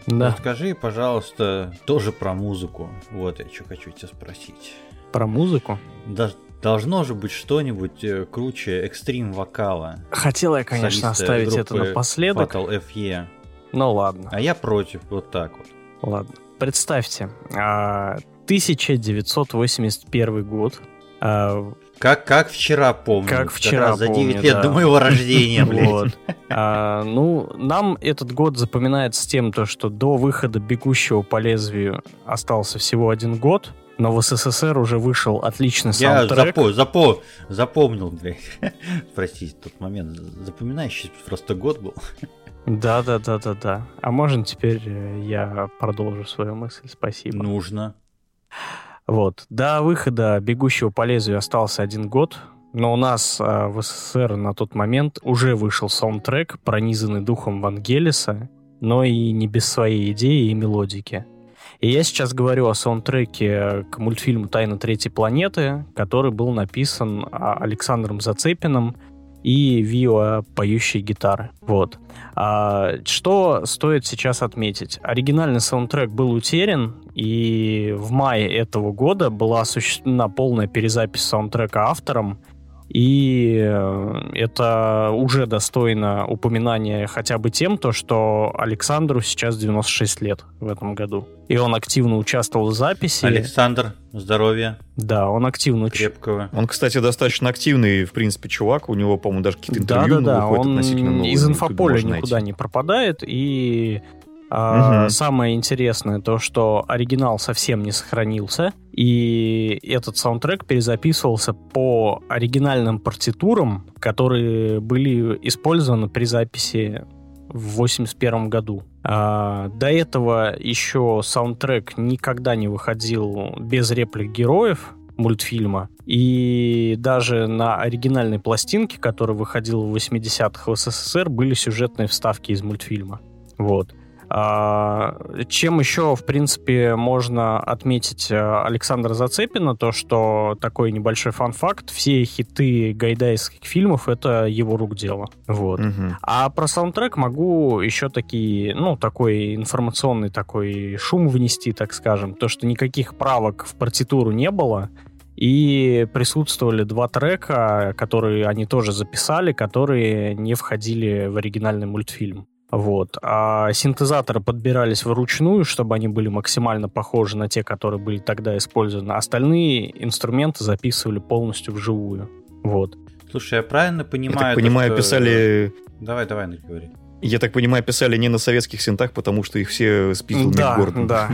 Speaker 1: да. скажи, пожалуйста, тоже про музыку. Вот я что хочу тебя спросить.
Speaker 3: Про музыку?
Speaker 1: Да, Должно же быть что-нибудь э, круче экстрим вокала.
Speaker 3: Хотел я, конечно, оставить это напоследок.
Speaker 1: Fatal FE.
Speaker 3: Ну ладно.
Speaker 1: А я против, вот так вот.
Speaker 3: Ладно. Представьте, 1981 а, год.
Speaker 1: А, как, как вчера помню.
Speaker 3: Как вчера
Speaker 1: За 9 помню, лет да. до моего рождения, блядь. Вот.
Speaker 3: А, ну, нам этот год запоминается тем, то, что до выхода «Бегущего по лезвию» остался всего один год, но в СССР уже вышел отличный саундтрек.
Speaker 1: Я запо запо запомнил, блядь. Простите, тот момент запоминающий просто год был.
Speaker 3: Да, да, да, да, да. А можно теперь э, я продолжу свою мысль? Спасибо.
Speaker 1: Нужно.
Speaker 3: Вот. До выхода «Бегущего по лезвию» остался один год, но у нас э, в СССР на тот момент уже вышел саундтрек, пронизанный духом Вангелиса, но и не без своей идеи и мелодики. И я сейчас говорю о саундтреке к мультфильму «Тайна третьей планеты», который был написан а, Александром Зацепиным и Вио поющие гитары. Вот. А, что стоит сейчас отметить? Оригинальный саундтрек был утерян, и в мае этого года была осуществлена полная перезапись саундтрека автором, и э, это уже достойно упоминания хотя бы тем, то, что Александру сейчас 96 лет в этом году. И он активно участвовал в записи.
Speaker 1: Александр, здоровья.
Speaker 3: Да, он активно...
Speaker 1: Крепкого.
Speaker 2: Он, кстати, достаточно активный, в принципе, чувак. У него, по-моему, даже какие-то интервью
Speaker 3: да, да, да. Он из инфополя никуда найти. не пропадает. И угу. Самое интересное то, что оригинал совсем не сохранился, и этот саундтрек перезаписывался по оригинальным партитурам, которые были использованы при записи в 81 году. А, до этого еще саундтрек никогда не выходил без реплик героев мультфильма. И даже на оригинальной пластинке, которая выходила в 80-х в СССР, были сюжетные вставки из мультфильма. Вот. А, чем еще, в принципе, можно отметить э, Александра Зацепина, то, что такой небольшой фан-факт, все хиты гайдайских фильмов — это его рук дело. Вот. Угу. А про саундтрек могу еще такие, ну, такой информационный такой шум внести, так скажем, то, что никаких правок в партитуру не было, и присутствовали два трека, которые они тоже записали, которые не входили в оригинальный мультфильм. Вот. А синтезаторы подбирались вручную, чтобы они были максимально похожи на те, которые были тогда использованы. Остальные инструменты записывали полностью вживую. Вот.
Speaker 1: Слушай, я правильно понимаю... Я
Speaker 2: так понимаю, что... писали...
Speaker 1: Давай, давай, говори.
Speaker 2: Я так понимаю, писали не на советских синтах, потому что их все спиздил
Speaker 3: да,
Speaker 2: Мик Гордон.
Speaker 3: Да,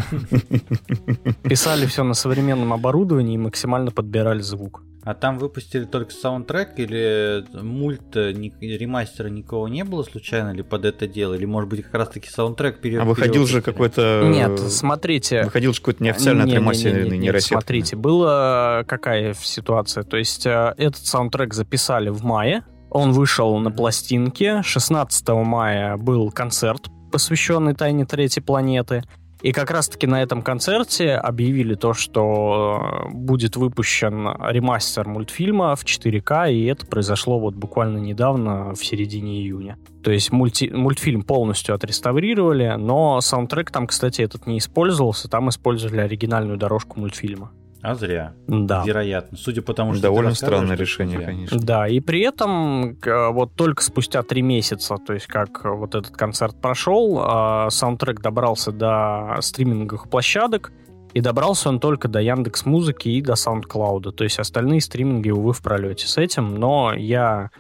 Speaker 3: Писали все на современном оборудовании и максимально подбирали звук.
Speaker 1: А там выпустили только саундтрек или мульт ремастера никого не было случайно ли под это дело? Или может быть как раз таки саундтрек
Speaker 2: пере... А выходил же какой-то...
Speaker 3: Нет, смотрите...
Speaker 2: Выходил же какой-то неофициально не, отремастеренный не, не, не,
Speaker 3: Смотрите, была какая ситуация? То есть э, этот саундтрек записали в мае, он вышел на пластинке, 16 мая был концерт, посвященный тайне третьей планеты — и как раз-таки на этом концерте объявили то, что э, будет выпущен ремастер мультфильма в 4К, и это произошло вот буквально недавно, в середине июня. То есть мульти мультфильм полностью отреставрировали, но саундтрек там, кстати, этот не использовался, там использовали оригинальную дорожку мультфильма.
Speaker 1: А зря.
Speaker 3: Да.
Speaker 1: Вероятно. Судя по тому, что
Speaker 2: Довольно странное решение, зря. конечно.
Speaker 3: Да, и при этом вот только спустя три месяца, то есть как вот этот концерт прошел, а, саундтрек добрался до стриминговых площадок, и добрался он только до Яндекс Музыки и до SoundCloud. То есть остальные стриминги, увы, в пролете с этим. Но я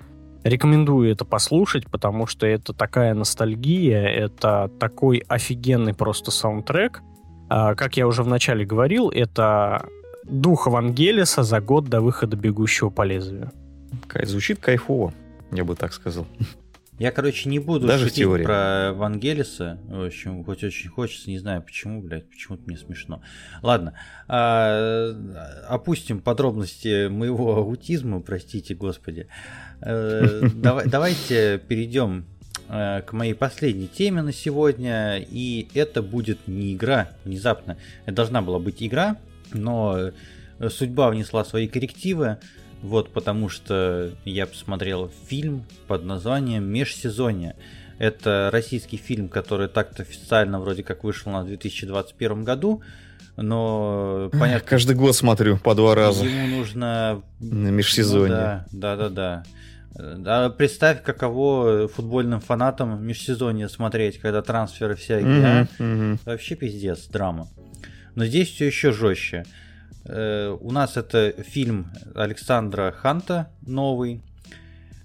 Speaker 3: рекомендую это послушать, потому что это такая ностальгия, это такой офигенный просто саундтрек. А, как я уже вначале говорил, это дух Вангелиса за год до выхода «Бегущего по лезвию».
Speaker 2: Звучит кайфово, я бы так сказал.
Speaker 1: Я, короче, не буду Даже шутить теория. про Вангелиса. В общем, хоть очень хочется, не знаю почему, блядь, почему-то мне смешно. Ладно, а, опустим подробности моего аутизма, простите, господи. А, давай, давайте перейдем э, к моей последней теме на сегодня. И это будет не игра, внезапно. Это должна была быть игра, но э, судьба внесла свои коррективы, вот потому что я посмотрел фильм под названием «Межсезонье». Это российский фильм, который так-то официально вроде как вышел на 2021 году, но понятно...
Speaker 2: Каждый год смотрю по два раза.
Speaker 1: Ему нужно...
Speaker 2: На межсезонье. Ну,
Speaker 1: да, да, да, да. А представь, каково футбольным фанатам межсезонье смотреть, когда трансферы всякие. Mm-hmm, mm-hmm. Вообще пиздец, драма. Но здесь все еще жестче. Э, у нас это фильм Александра Ханта новый.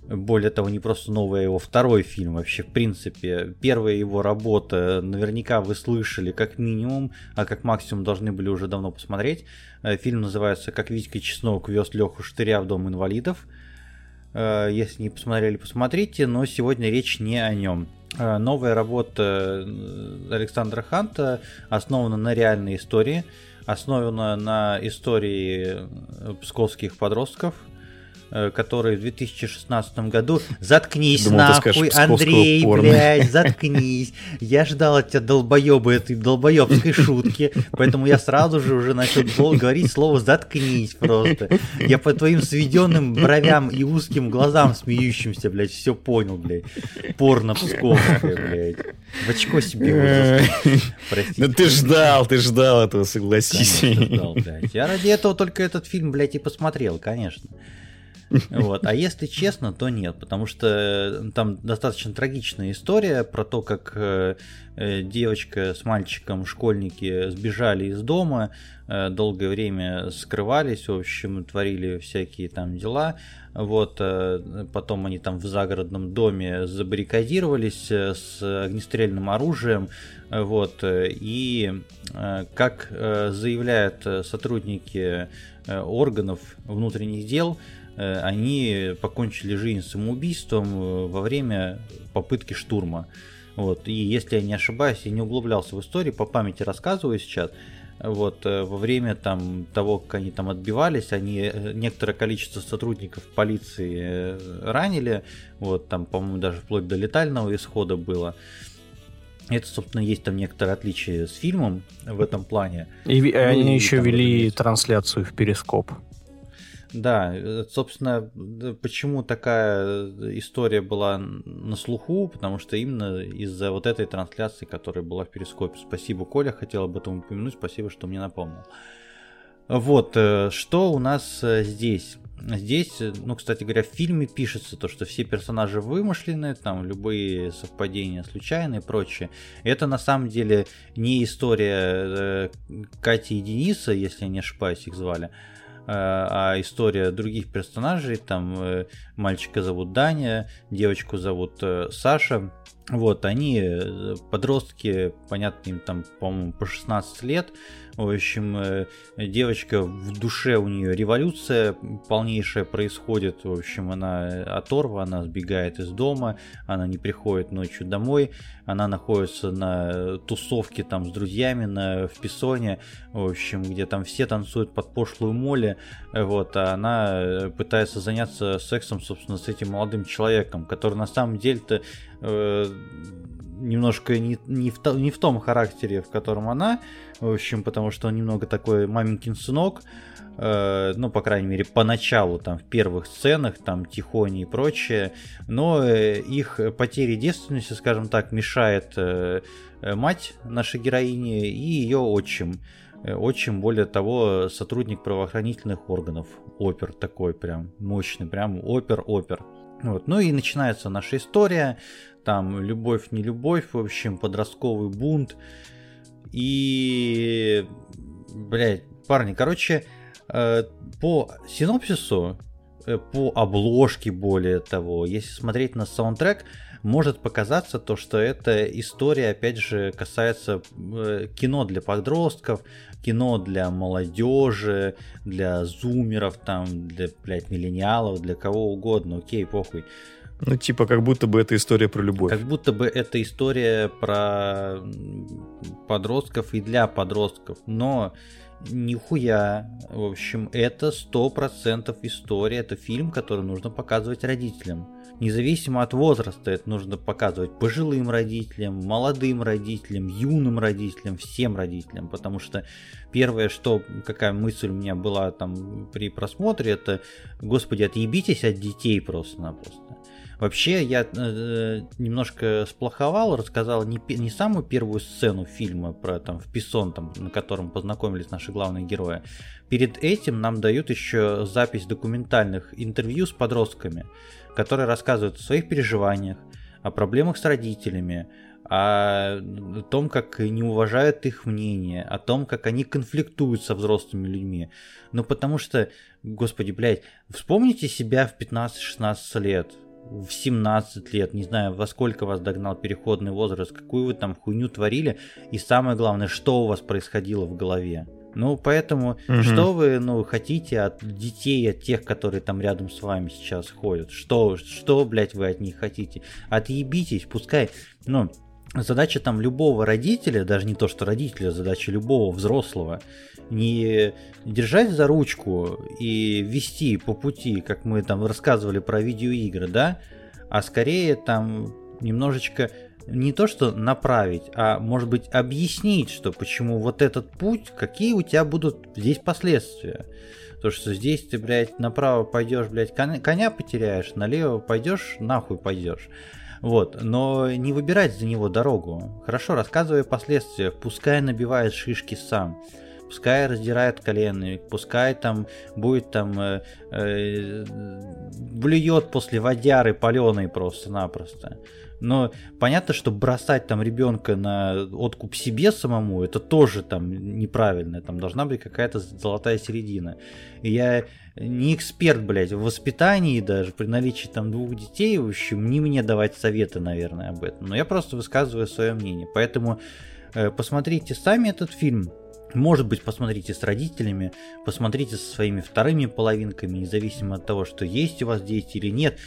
Speaker 1: Более того, не просто новый, а его второй фильм вообще, в принципе. Первая его работа, наверняка вы слышали как минимум, а как максимум должны были уже давно посмотреть. Э, фильм называется «Как Витька Чеснок вез Леху Штыря в Дом инвалидов». Э, если не посмотрели, посмотрите, но сегодня речь не о нем. Э, новая работа э, Александра Ханта основана на реальной истории, основана на истории псковских подростков – Э, который в 2016 году «Заткнись Думал, нахуй, Андрей, порно. блядь, заткнись!» Я ждал от тебя долбоеба этой долбоебской шутки, поэтому я сразу же уже начал говорить слово «заткнись» просто. Я по твоим сведенным бровям и узким глазам смеющимся, блядь, все понял, блядь. Порно псковское, блядь. В очко себе
Speaker 2: Простите. Ну ты ждал, ты ждал этого, согласись. Конечно, ждал,
Speaker 1: блядь. Я ради этого только этот фильм, блядь, и посмотрел, конечно. Вот. А если честно, то нет, потому что э, там достаточно трагичная история про то, как э, э, девочка с мальчиком, школьники сбежали из дома, долгое время скрывались, в общем, творили всякие там дела. Вот, потом они там в загородном доме забаррикадировались с огнестрельным оружием. Вот, и как заявляют сотрудники органов внутренних дел, они покончили жизнь самоубийством э, во время попытки штурма. Вот. И если я не ошибаюсь, я не углублялся в историю, по памяти рассказываю сейчас. Вот, э, во время там, того, как они там отбивались, они некоторое количество сотрудников полиции ранили, вот, там, по-моему, даже вплоть до летального исхода было. Это, собственно, есть там некоторые отличия с фильмом в этом плане.
Speaker 3: И ну, они и еще вели трансляцию в Перископ.
Speaker 1: Да, э, собственно, почему такая история была на слуху, потому что именно из-за вот этой трансляции, которая была в Перископе. Спасибо, Коля, хотел об этом упомянуть, спасибо, что мне напомнил. Вот, э, что у нас э, здесь? Здесь, ну, кстати говоря, в фильме пишется то, что все персонажи вымышленные, там любые совпадения случайные и прочее. Это на самом деле не история Кати и Дениса, если я не ошибаюсь, их звали, а история других персонажей, там э, мальчика зовут Даня, девочку зовут э, Саша, вот, они э, подростки, понятно, им там, по-моему, по 16 лет, в общем, э, девочка в душе у нее революция полнейшая происходит. В общем, она оторва, она сбегает из дома, она не приходит ночью домой, она находится на тусовке там с друзьями на, в Песоне, в общем, где там все танцуют под пошлую моли, вот, а она пытается заняться сексом, собственно, с этим молодым человеком, который на самом деле-то э, немножко не, не, в, не в том характере, в котором она, в общем, потому что он немного такой маменькин сынок, э, ну, по крайней мере, поначалу, там, в первых сценах, там, Тихони и прочее, но э, их потери девственности, скажем так, мешает э, э мать нашей героини и ее отчим. Э, отчим, более того, сотрудник правоохранительных органов, опер такой прям мощный, прям опер-опер. Вот. Ну и начинается наша история там любовь, не любовь, в общем, подростковый бунт. И, блядь, парни, короче, э, по синопсису, э, по обложке более того, если смотреть на саундтрек, может показаться то, что эта история, опять же, касается э, кино для подростков, кино для молодежи, для зумеров, там, для, блядь, миллениалов, для кого угодно, окей, похуй.
Speaker 2: Ну, типа, как будто бы это история про любовь.
Speaker 1: Как будто бы это история про подростков и для подростков. Но нихуя. В общем, это сто процентов история. Это фильм, который нужно показывать родителям. Независимо от возраста, это нужно показывать пожилым родителям, молодым родителям, юным родителям, всем родителям. Потому что первое, что, какая мысль у меня была там при просмотре, это, господи, отъебитесь от детей просто-напросто. Вообще, я э, немножко сплоховал, рассказал не, не самую первую сцену фильма про там в Писон, там, на котором познакомились наши главные герои. Перед этим нам дают еще запись документальных интервью с подростками, которые рассказывают о своих переживаниях, о проблемах с родителями, о том, как не уважают их мнение, о том, как они конфликтуют со взрослыми людьми. Ну, потому что, господи, блядь, вспомните себя в 15-16 лет, в 17 лет, не знаю, во сколько вас догнал переходный возраст, какую вы там хуйню творили, и самое главное, что у вас происходило в голове. Ну, поэтому, угу. что вы, ну, хотите от детей, от тех, которые там рядом с вами сейчас ходят? Что, что, блядь, вы от них хотите? Отъебитесь, пускай, ну, задача там любого родителя, даже не то, что родителя, задача любого взрослого, не держать за ручку и вести по пути, как мы там рассказывали про видеоигры, да, а скорее там немножечко не то что направить, а может быть объяснить, что почему вот этот путь, какие у тебя будут здесь последствия. То, что здесь ты, блядь, направо пойдешь, блядь, коня потеряешь, налево пойдешь, нахуй пойдешь. Вот, но не выбирать за него дорогу. Хорошо, рассказывай о последствиях, пускай набивает шишки сам пускай раздирает колено, пускай там будет там э, э, блюет после водяры паленой просто-напросто. Но понятно, что бросать там ребенка на откуп себе самому, это тоже там неправильно. Там должна быть какая-то золотая середина. И я не эксперт, блядь, в воспитании даже, при наличии там двух детей, в общем, не мне давать советы, наверное, об этом. Но я просто высказываю свое мнение. Поэтому э, посмотрите сами этот фильм. Может быть, посмотрите с родителями, посмотрите со своими вторыми половинками, независимо от того, что есть у вас дети или нет.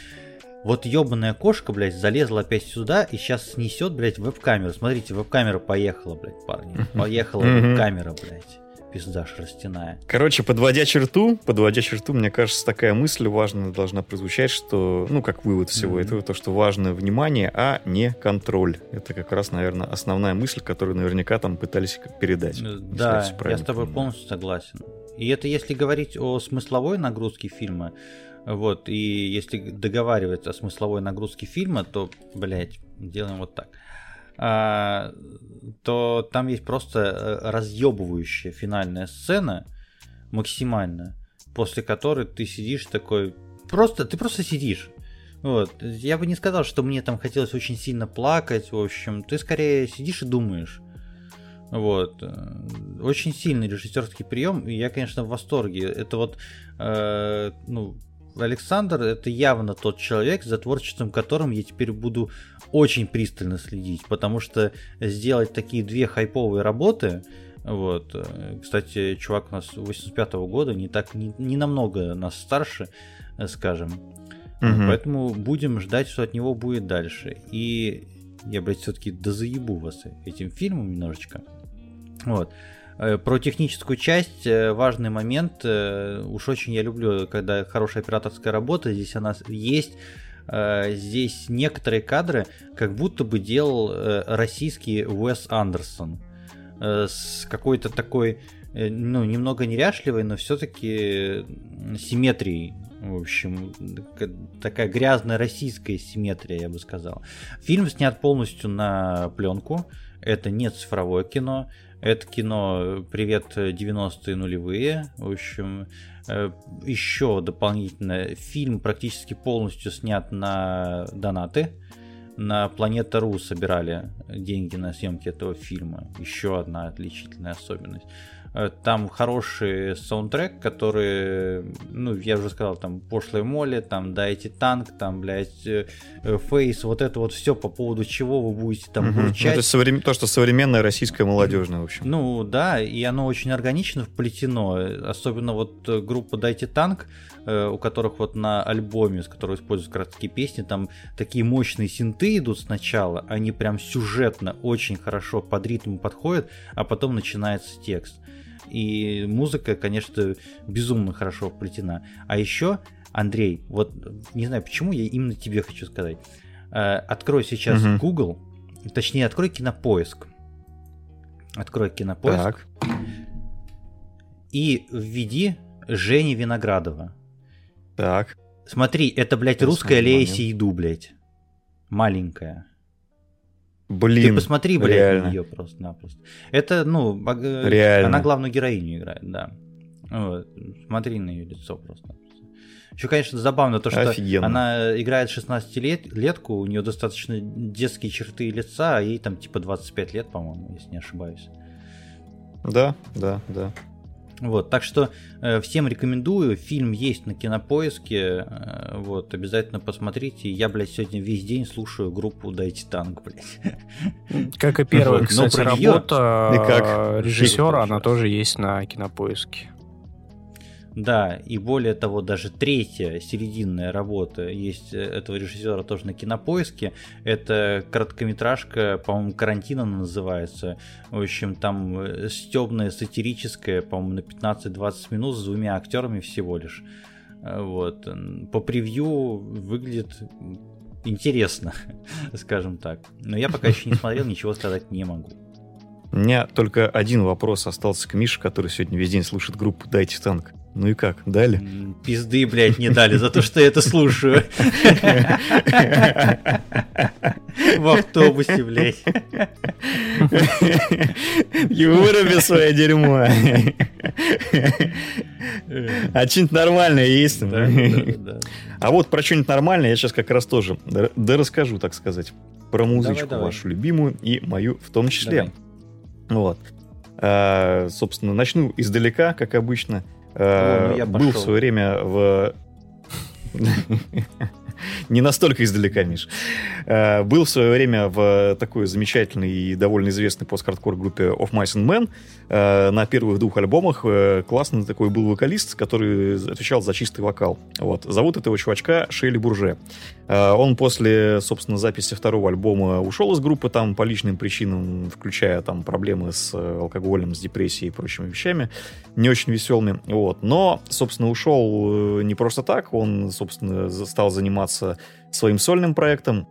Speaker 1: Вот ебаная кошка, блядь, залезла опять сюда и сейчас снесет, блядь, веб-камеру. Смотрите, веб-камера поехала, блядь, парни. Поехала веб-камера, блядь пизда шерстяная.
Speaker 2: Короче, подводя черту, подводя черту, мне кажется, такая мысль важная должна прозвучать, что, ну, как вывод всего mm-hmm. этого, то, что важно внимание, а не контроль. Это как раз, наверное, основная мысль, которую наверняка там пытались передать.
Speaker 1: Э, да, я с тобой полностью согласен. И это если говорить о смысловой нагрузке фильма, вот, и если договариваться о смысловой нагрузке фильма, то, блядь, делаем вот так. А, то там есть просто э, разъебывающая финальная сцена, максимально, после которой ты сидишь такой, просто, ты просто сидишь. Вот. Я бы не сказал, что мне там хотелось очень сильно плакать. В общем, ты скорее сидишь и думаешь. Вот. Очень сильный режиссерский прием. И я, конечно, в восторге. Это вот, э, ну, Александр это явно тот человек, за творчеством которым я теперь буду очень пристально следить, потому что сделать такие две хайповые работы, вот, э, кстати, чувак у нас 85 -го года, не так, не, не намного нас старше, э, скажем, угу. поэтому будем ждать, что от него будет дальше. И я, блядь, все-таки дозаебу вас этим фильмом немножечко. Вот. Э, про техническую часть э, важный момент. Э, уж очень я люблю, когда хорошая операторская работа. Здесь она есть. Здесь некоторые кадры как будто бы делал российский Уэс Андерсон. С какой-то такой, ну, немного неряшливой, но все-таки симметрией. В общем, такая грязная российская симметрия, я бы сказал. Фильм снят полностью на пленку. Это не цифровое кино. Это кино «Привет, 90-е нулевые». В общем, э, еще дополнительно фильм практически полностью снят на донаты. На Планета.ру собирали деньги на съемки этого фильма. Еще одна отличительная особенность. Э, там хороший саундтрек, который, ну, я уже сказал, там, пошлой моли, там, дайте танк, там, блядь, э, э, фейс, вот это вот все, по поводу чего вы будете там угу. бурчать.
Speaker 2: Это соврем... то, что современное российское молодежное, в общем.
Speaker 1: Ну, да, и оно очень органично вплетено, особенно вот группа «Дайте танк», у которых вот на альбоме, с которого используют краткие песни, там такие мощные синты идут сначала, они прям сюжетно очень хорошо под ритм подходят, а потом начинается текст. И музыка, конечно, безумно хорошо вплетена. А еще, Андрей, вот не знаю, почему я именно тебе хочу сказать. Э, открой сейчас угу. Google, точнее, открой кинопоиск. Открой кинопоиск. Так. И введи Женя Виноградова.
Speaker 2: Так.
Speaker 1: Смотри, это, блядь, это русская Лея Сейду, блядь. Маленькая.
Speaker 2: Блин,
Speaker 1: Ты посмотри, блядь, реально. на нее просто-напросто. Это, ну, реально. она главную героиню играет, да. Вот. Смотри на ее лицо просто. Еще, конечно, забавно то, что Офигенно. она играет 16-летку, у нее достаточно детские черты лица, а ей там типа 25 лет, по-моему, если не ошибаюсь.
Speaker 2: Да, да, да.
Speaker 1: Вот, так что э, всем рекомендую. Фильм есть на кинопоиске. Э, вот, обязательно посмотрите. Я, блядь, сегодня весь день слушаю группу Дайте танк, блядь.
Speaker 3: Как и первая, кстати, работа режиссера, она тоже есть на кинопоиске.
Speaker 1: Да, и более того, даже третья серединная работа есть э, этого режиссера тоже на кинопоиске. Это короткометражка, по-моему, карантина называется. В общем, там э, стебная, сатирическая, по-моему, на 15-20 минут с двумя актерами всего лишь. Э, вот. По превью выглядит интересно, скажем так. Но я пока еще не смотрел, ничего сказать не могу.
Speaker 2: У меня только один вопрос остался к Мише, который сегодня весь день слушает группу «Дайте танк». Ну и как, дали?
Speaker 1: Пизды, блядь, не дали за то, что я это слушаю. В автобусе, блядь.
Speaker 2: Выруби свое дерьмо. А что-нибудь нормальное есть? А вот про что-нибудь нормальное я сейчас как раз тоже да расскажу, так сказать. Про музычку вашу любимую и мою в том числе. Вот. А, собственно, начну издалека, как обычно. О, ну был в свое время в... Не настолько издалека, Миш. Э, был в свое время в такой замечательной и довольно известной пост-хардкор группе Of Mice and Men. Э, на первых двух альбомах э, классный такой был вокалист, который отвечал за чистый вокал. Вот. Зовут этого чувачка Шейли Бурже. Он после, собственно, записи второго альбома ушел из группы там по личным причинам, включая там проблемы с алкоголем, с депрессией и прочими вещами, не очень веселыми. Вот. Но, собственно, ушел не просто так, он, собственно, стал заниматься своим сольным проектом.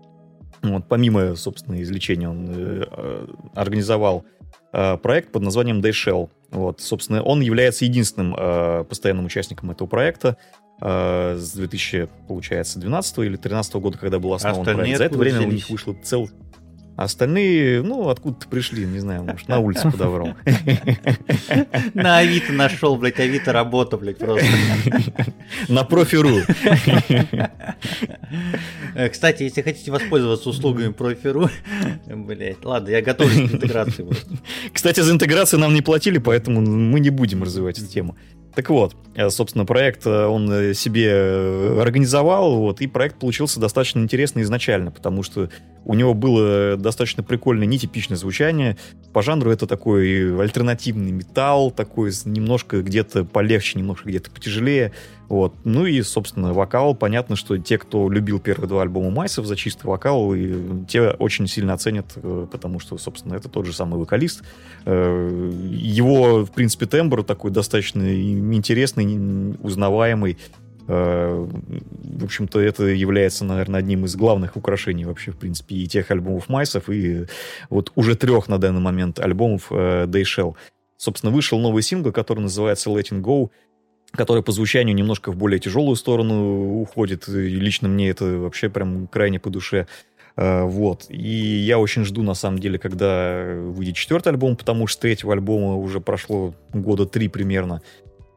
Speaker 2: Вот, помимо, собственно, излечения он э, организовал э, проект под названием Dayshell. Вот, собственно, он является единственным э, постоянным участником этого проекта э, с 2000, получается, 12 или 13 года, когда был основан проект. За это время у них вышло цел, остальные, ну, откуда-то пришли, не знаю, может, на улице подобрал.
Speaker 1: На Авито нашел, блядь, Авито работа, блядь, просто.
Speaker 2: На профи.ру.
Speaker 1: Э, кстати, если хотите воспользоваться услугами профи.ру, блядь, ладно, я готовлюсь к интеграции.
Speaker 2: Кстати, за интеграцию нам не платили, поэтому мы не будем развивать эту тему. Так вот, э, собственно, проект э, он э, себе организовал, вот, и проект получился достаточно интересный изначально, потому что у него было достаточно прикольное, нетипичное звучание. По жанру это такой альтернативный металл, такой немножко где-то полегче, немножко где-то потяжелее. Вот. Ну и, собственно, вокал. Понятно, что те, кто любил первые два альбома Майсов за чистый вокал, и те очень сильно оценят, потому что, собственно, это тот же самый вокалист. Его, в принципе, тембр такой достаточно интересный, узнаваемый. Э, в общем-то, это является, наверное, одним из главных украшений вообще, в принципе, и тех альбомов Майсов, и вот уже трех на данный момент альбомов э, Dayshell. Собственно, вышел новый сингл, который называется Letting Go, который по звучанию немножко в более тяжелую сторону уходит. И лично мне это вообще прям крайне по душе. Э, вот. И я очень жду, на самом деле, когда выйдет четвертый альбом, потому что третьего альбома уже прошло года три примерно.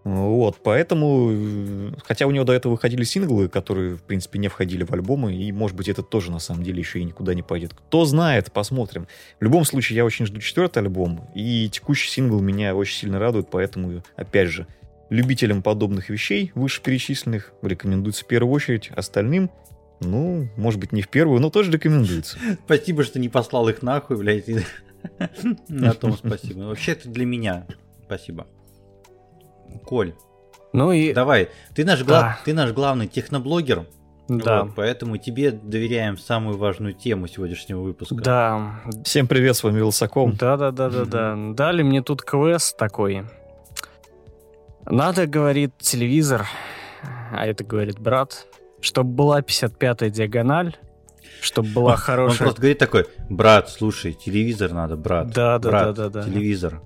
Speaker 2: Вот, поэтому, хотя у него до этого выходили синглы, которые, в принципе, не входили в альбомы, и, может быть, этот тоже, на самом деле, еще и никуда не пойдет. Кто знает, посмотрим. В любом случае, я очень жду четвертый альбом, и текущий сингл меня очень сильно радует, поэтому, опять же, любителям подобных вещей, вышеперечисленных, рекомендуется в первую очередь, остальным — ну, может быть, не в первую, но тоже рекомендуется.
Speaker 1: Спасибо, что не послал их нахуй, блядь. На том спасибо. Вообще, это для меня. Спасибо. Коль. Ну и... Давай, ты наш, гла... ты наш главный техноблогер. Да. Вот, поэтому тебе доверяем самую важную тему сегодняшнего выпуска.
Speaker 3: Да.
Speaker 2: Всем привет, с вами Вилсаком.
Speaker 3: Да, да, да, да, да. Дали мне тут квест такой. Надо, говорит, телевизор, а это говорит брат, чтобы была 55-я диагональ, чтобы была хорошая... Он
Speaker 1: просто говорит такой, брат, слушай, телевизор надо, брат.
Speaker 3: Да, да,
Speaker 1: брат,
Speaker 3: да, да,
Speaker 1: да. Телевизор.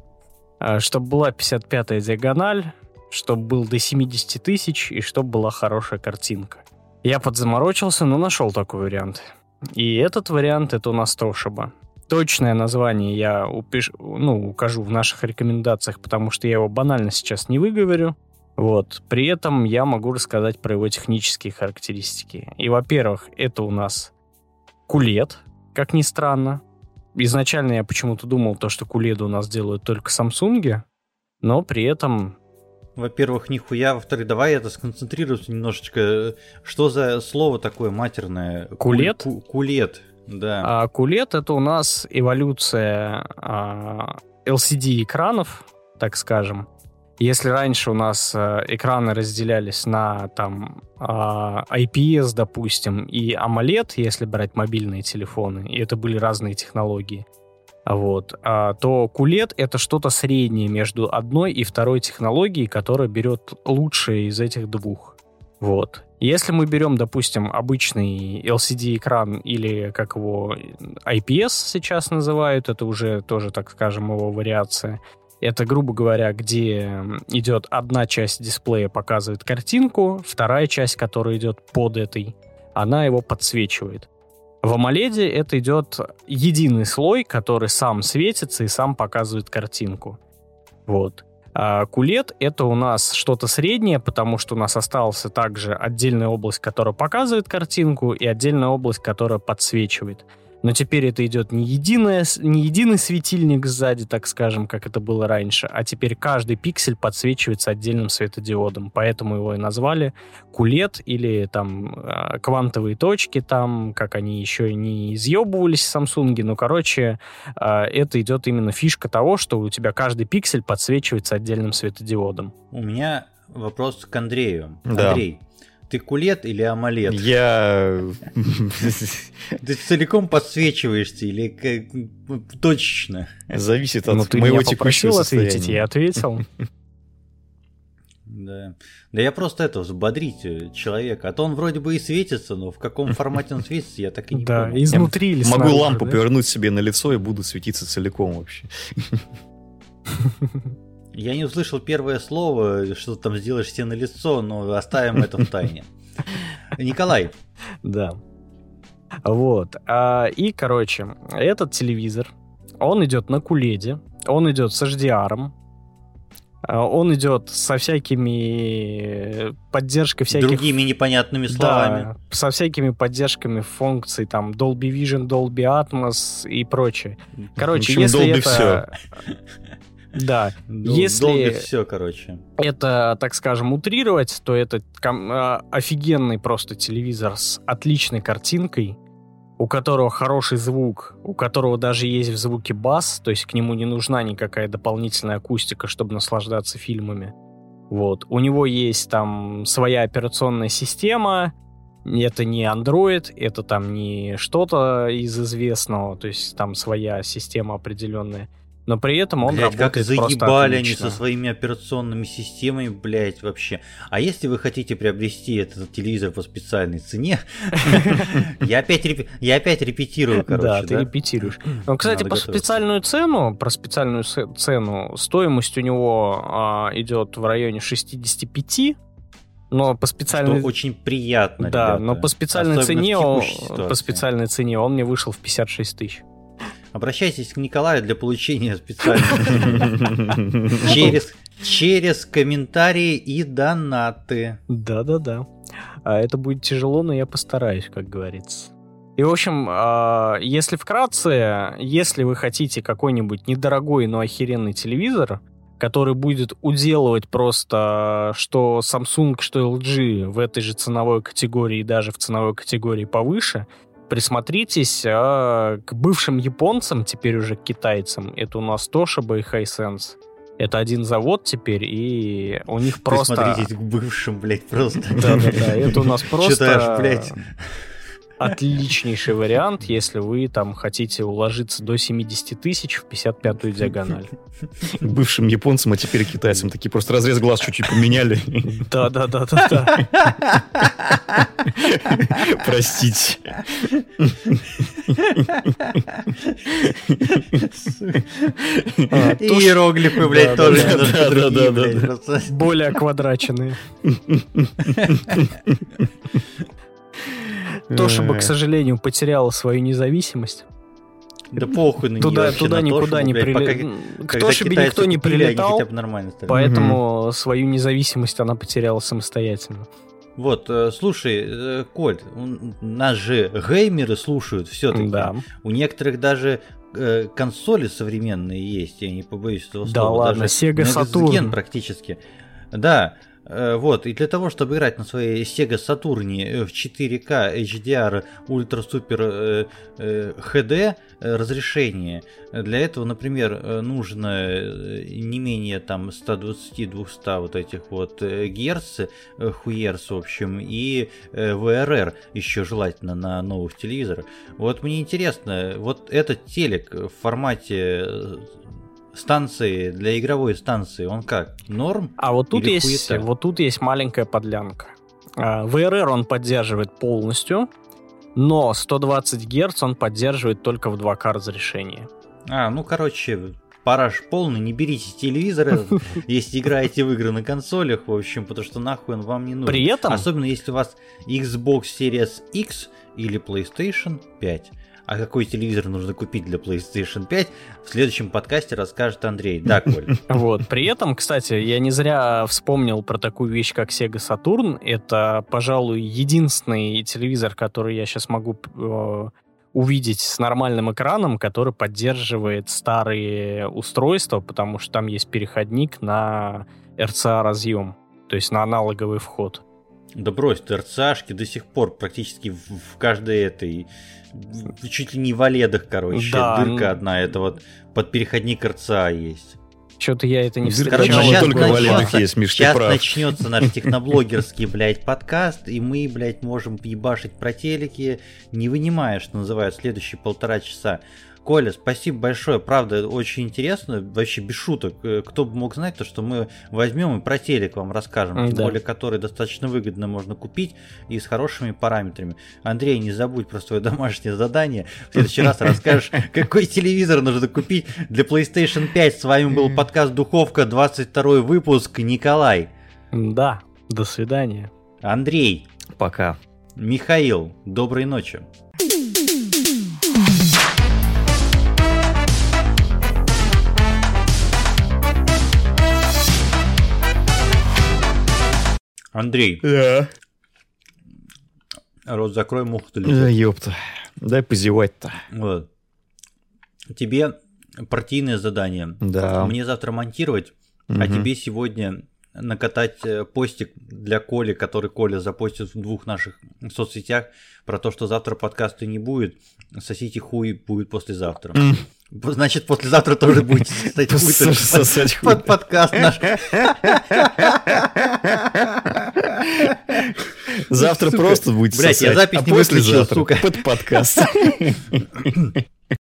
Speaker 3: А, чтобы была 55-я диагональ, чтобы был до 70 тысяч и чтобы была хорошая картинка. Я подзаморочился, но нашел такой вариант. И этот вариант это у нас Тошиба. Точное название я упиш... ну, укажу в наших рекомендациях, потому что я его банально сейчас не выговорю. Вот. При этом я могу рассказать про его технические характеристики. И, во-первых, это у нас кулет, как ни странно. Изначально я почему-то думал, то, что куледы у нас делают только Samsung, но при этом
Speaker 1: во-первых, нихуя. Во-вторых, давай это сконцентрируемся немножечко. Что за слово такое матерное?
Speaker 3: Кулет?
Speaker 1: Ку- кулет, да.
Speaker 3: А, кулет это у нас эволюция а, LCD-экранов, так скажем. Если раньше у нас э, экраны разделялись на там э, IPS, допустим, и AMOLED, если брать мобильные телефоны, и это были разные технологии, вот, а, то QLED это что-то среднее между одной и второй технологией, которая берет лучшее из этих двух. Вот. Если мы берем, допустим, обычный LCD-экран или как его IPS сейчас называют, это уже тоже, так скажем, его вариация, это, грубо говоря, где идет одна часть дисплея показывает картинку, вторая часть, которая идет под этой, она его подсвечивает. В AMOLED это идет единый слой, который сам светится и сам показывает картинку. Вот. А QLED это у нас что-то среднее, потому что у нас осталась также отдельная область, которая показывает картинку, и отдельная область, которая подсвечивает но теперь это идет не, единое, не единый светильник сзади, так скажем, как это было раньше, а теперь каждый пиксель подсвечивается отдельным светодиодом, поэтому его и назвали кулет или там а, квантовые точки там, как они еще и не изъебывались в Samsung, но, короче, а, это идет именно фишка того, что у тебя каждый пиксель подсвечивается отдельным светодиодом.
Speaker 1: У меня вопрос к Андрею.
Speaker 2: Да.
Speaker 1: Андрей, ты кулет или амалет?
Speaker 2: Я...
Speaker 1: Ты целиком подсвечиваешься или точечно?
Speaker 2: Зависит от ну, ты моего текущего состояния. ответить,
Speaker 3: я ответил.
Speaker 1: Да. Да я просто это, взбодрить э, человека. А то он вроде бы и светится, но в каком формате он светится, я так и не
Speaker 3: да,
Speaker 1: понял.
Speaker 3: изнутри или
Speaker 2: Могу лампу да? повернуть себе на лицо и буду светиться целиком вообще.
Speaker 1: Я не услышал первое слово, что ты там сделаешь себе на лицо, но оставим это в тайне. Николай.
Speaker 3: Да. Вот. А, и, короче, этот телевизор, он идет на куледе, он идет с HDR, а, он идет со всякими поддержкой всяких...
Speaker 1: Другими непонятными словами.
Speaker 3: Да, со всякими поддержками функций, там, Dolby Vision, Dolby Atmos и прочее. Короче, общем, если Dolby это... Все. Да,
Speaker 1: Дол- если все, короче.
Speaker 3: Это, так скажем, утрировать, то это ком- офигенный просто телевизор с отличной картинкой, у которого хороший звук, у которого даже есть в звуке бас, то есть к нему не нужна никакая дополнительная акустика, чтобы наслаждаться фильмами. Вот. У него есть там своя операционная система, это не Android, это там не что-то из известного, то есть там своя система определенная но при этом он блядь, работает
Speaker 1: как заебали они со своими операционными системами, блядь, вообще. А если вы хотите приобрести этот телевизор по специальной цене, я опять я опять репетирую, короче.
Speaker 3: Да, ты репетируешь. Кстати, по специальную цену, про специальную цену, стоимость у него а, идет в районе 65 но по специальной...
Speaker 1: Что очень приятно,
Speaker 3: Да, ребята. но по специальной цене он, по специальной цене он мне вышел в 56 тысяч.
Speaker 1: Обращайтесь к Николаю для получения специальных через, через комментарии и донаты.
Speaker 3: Да-да-да. А это будет тяжело, но я постараюсь, как говорится. И, в общем, а, если вкратце, если вы хотите какой-нибудь недорогой, но охеренный телевизор, который будет уделывать просто что Samsung, что LG в этой же ценовой категории, даже в ценовой категории повыше, присмотритесь а, к бывшим японцам, теперь уже к китайцам. Это у нас Toshiba и Hisense. Это один завод теперь, и у них просто...
Speaker 1: Присмотритесь к бывшим, блядь, просто.
Speaker 3: Да-да-да, это у нас просто... Читаешь, блядь отличнейший вариант, если вы там хотите уложиться до 70 тысяч в 55-ю диагональ.
Speaker 2: Бывшим японцам, а теперь китайцам. Такие просто разрез глаз чуть-чуть поменяли.
Speaker 3: Да-да-да-да-да.
Speaker 2: Простите.
Speaker 1: И иероглифы, блядь, тоже
Speaker 3: Более квадраченные. Тошиба, к сожалению, потеряла свою независимость.
Speaker 1: Да похуй на
Speaker 3: туда,
Speaker 1: нее
Speaker 3: Туда никуда не прилетал. К Тошибе никто не прилетал, поэтому свою независимость она потеряла самостоятельно.
Speaker 1: Вот, э, слушай, э, Коль, нас же геймеры слушают все-таки.
Speaker 3: Да.
Speaker 1: У некоторых даже э, консоли современные есть, я не побоюсь этого
Speaker 3: слова. Да ладно, даже Sega Saturn.
Speaker 1: практически. Да, Э, вот, и для того, чтобы играть на своей Sega Saturn в 4К HDR Ultra Super HD разрешение, для этого, например, нужно э, не менее там 120-200 вот этих вот э, герц, хуерц, в общем, и VRR еще желательно на новых телевизорах. Вот мне интересно, вот этот телек в формате станции, для игровой станции, он как? Норм?
Speaker 3: А вот тут, есть, вот тут есть маленькая подлянка. VRR а, он поддерживает полностью, но 120 Гц он поддерживает только в 2К разрешении.
Speaker 1: А, ну, короче, параж полный, не берите телевизоры, если играете в игры на консолях, в общем, потому что нахуй он вам не нужен.
Speaker 3: При этом...
Speaker 1: Особенно если у вас Xbox Series X или PlayStation 5. А какой телевизор нужно купить для PlayStation 5, в следующем подкасте расскажет Андрей. Да, Коль?
Speaker 3: Вот. При этом, кстати, я не зря вспомнил про такую вещь, как Sega Saturn. Это, пожалуй, единственный телевизор, который я сейчас могу э, увидеть с нормальным экраном, который поддерживает старые устройства, потому что там есть переходник на RCA разъем, то есть на аналоговый вход.
Speaker 1: Да брось, ТРЦашки до сих пор практически в, в каждой этой чуть ли не в Оледах, короче, да. дырка одна, это вот под переходник РЦА есть.
Speaker 3: Что-то я это не
Speaker 2: встречал. Короче, сейчас только начнется, есть, Миш,
Speaker 1: сейчас начнется наш техноблогерский, блядь, подкаст, и мы, блядь, можем ебашить про телеки, не вынимая, что называют, следующие полтора часа. Коля, спасибо большое, правда, очень интересно, вообще без шуток. Э, кто бы мог знать то, что мы возьмем и про телек вам расскажем, тем да. более который достаточно выгодно можно купить и с хорошими параметрами. Андрей, не забудь про свое домашнее задание. В следующий раз расскажешь, какой телевизор нужно купить для PlayStation 5. С вами был подкаст Духовка, 22 выпуск. Николай.
Speaker 3: Да, до свидания.
Speaker 1: Андрей.
Speaker 2: Пока.
Speaker 1: Михаил, доброй ночи. Андрей.
Speaker 2: Да.
Speaker 1: Рот закрой, муха-то
Speaker 2: летит. Да, ёпта. Дай позевать-то.
Speaker 1: Вот. Тебе партийное задание.
Speaker 2: Да.
Speaker 1: Мне завтра монтировать, угу. а тебе сегодня накатать э, постик для Коли, который Коля запостит в двух наших соцсетях про то, что завтра подкаста не будет. Сосите хуй будет послезавтра. Значит, послезавтра тоже будете сосать хуй под подкаст наш.
Speaker 2: Завтра просто
Speaker 1: сосать. Блять, я запись
Speaker 2: а не выключил, сука. Под подкаст.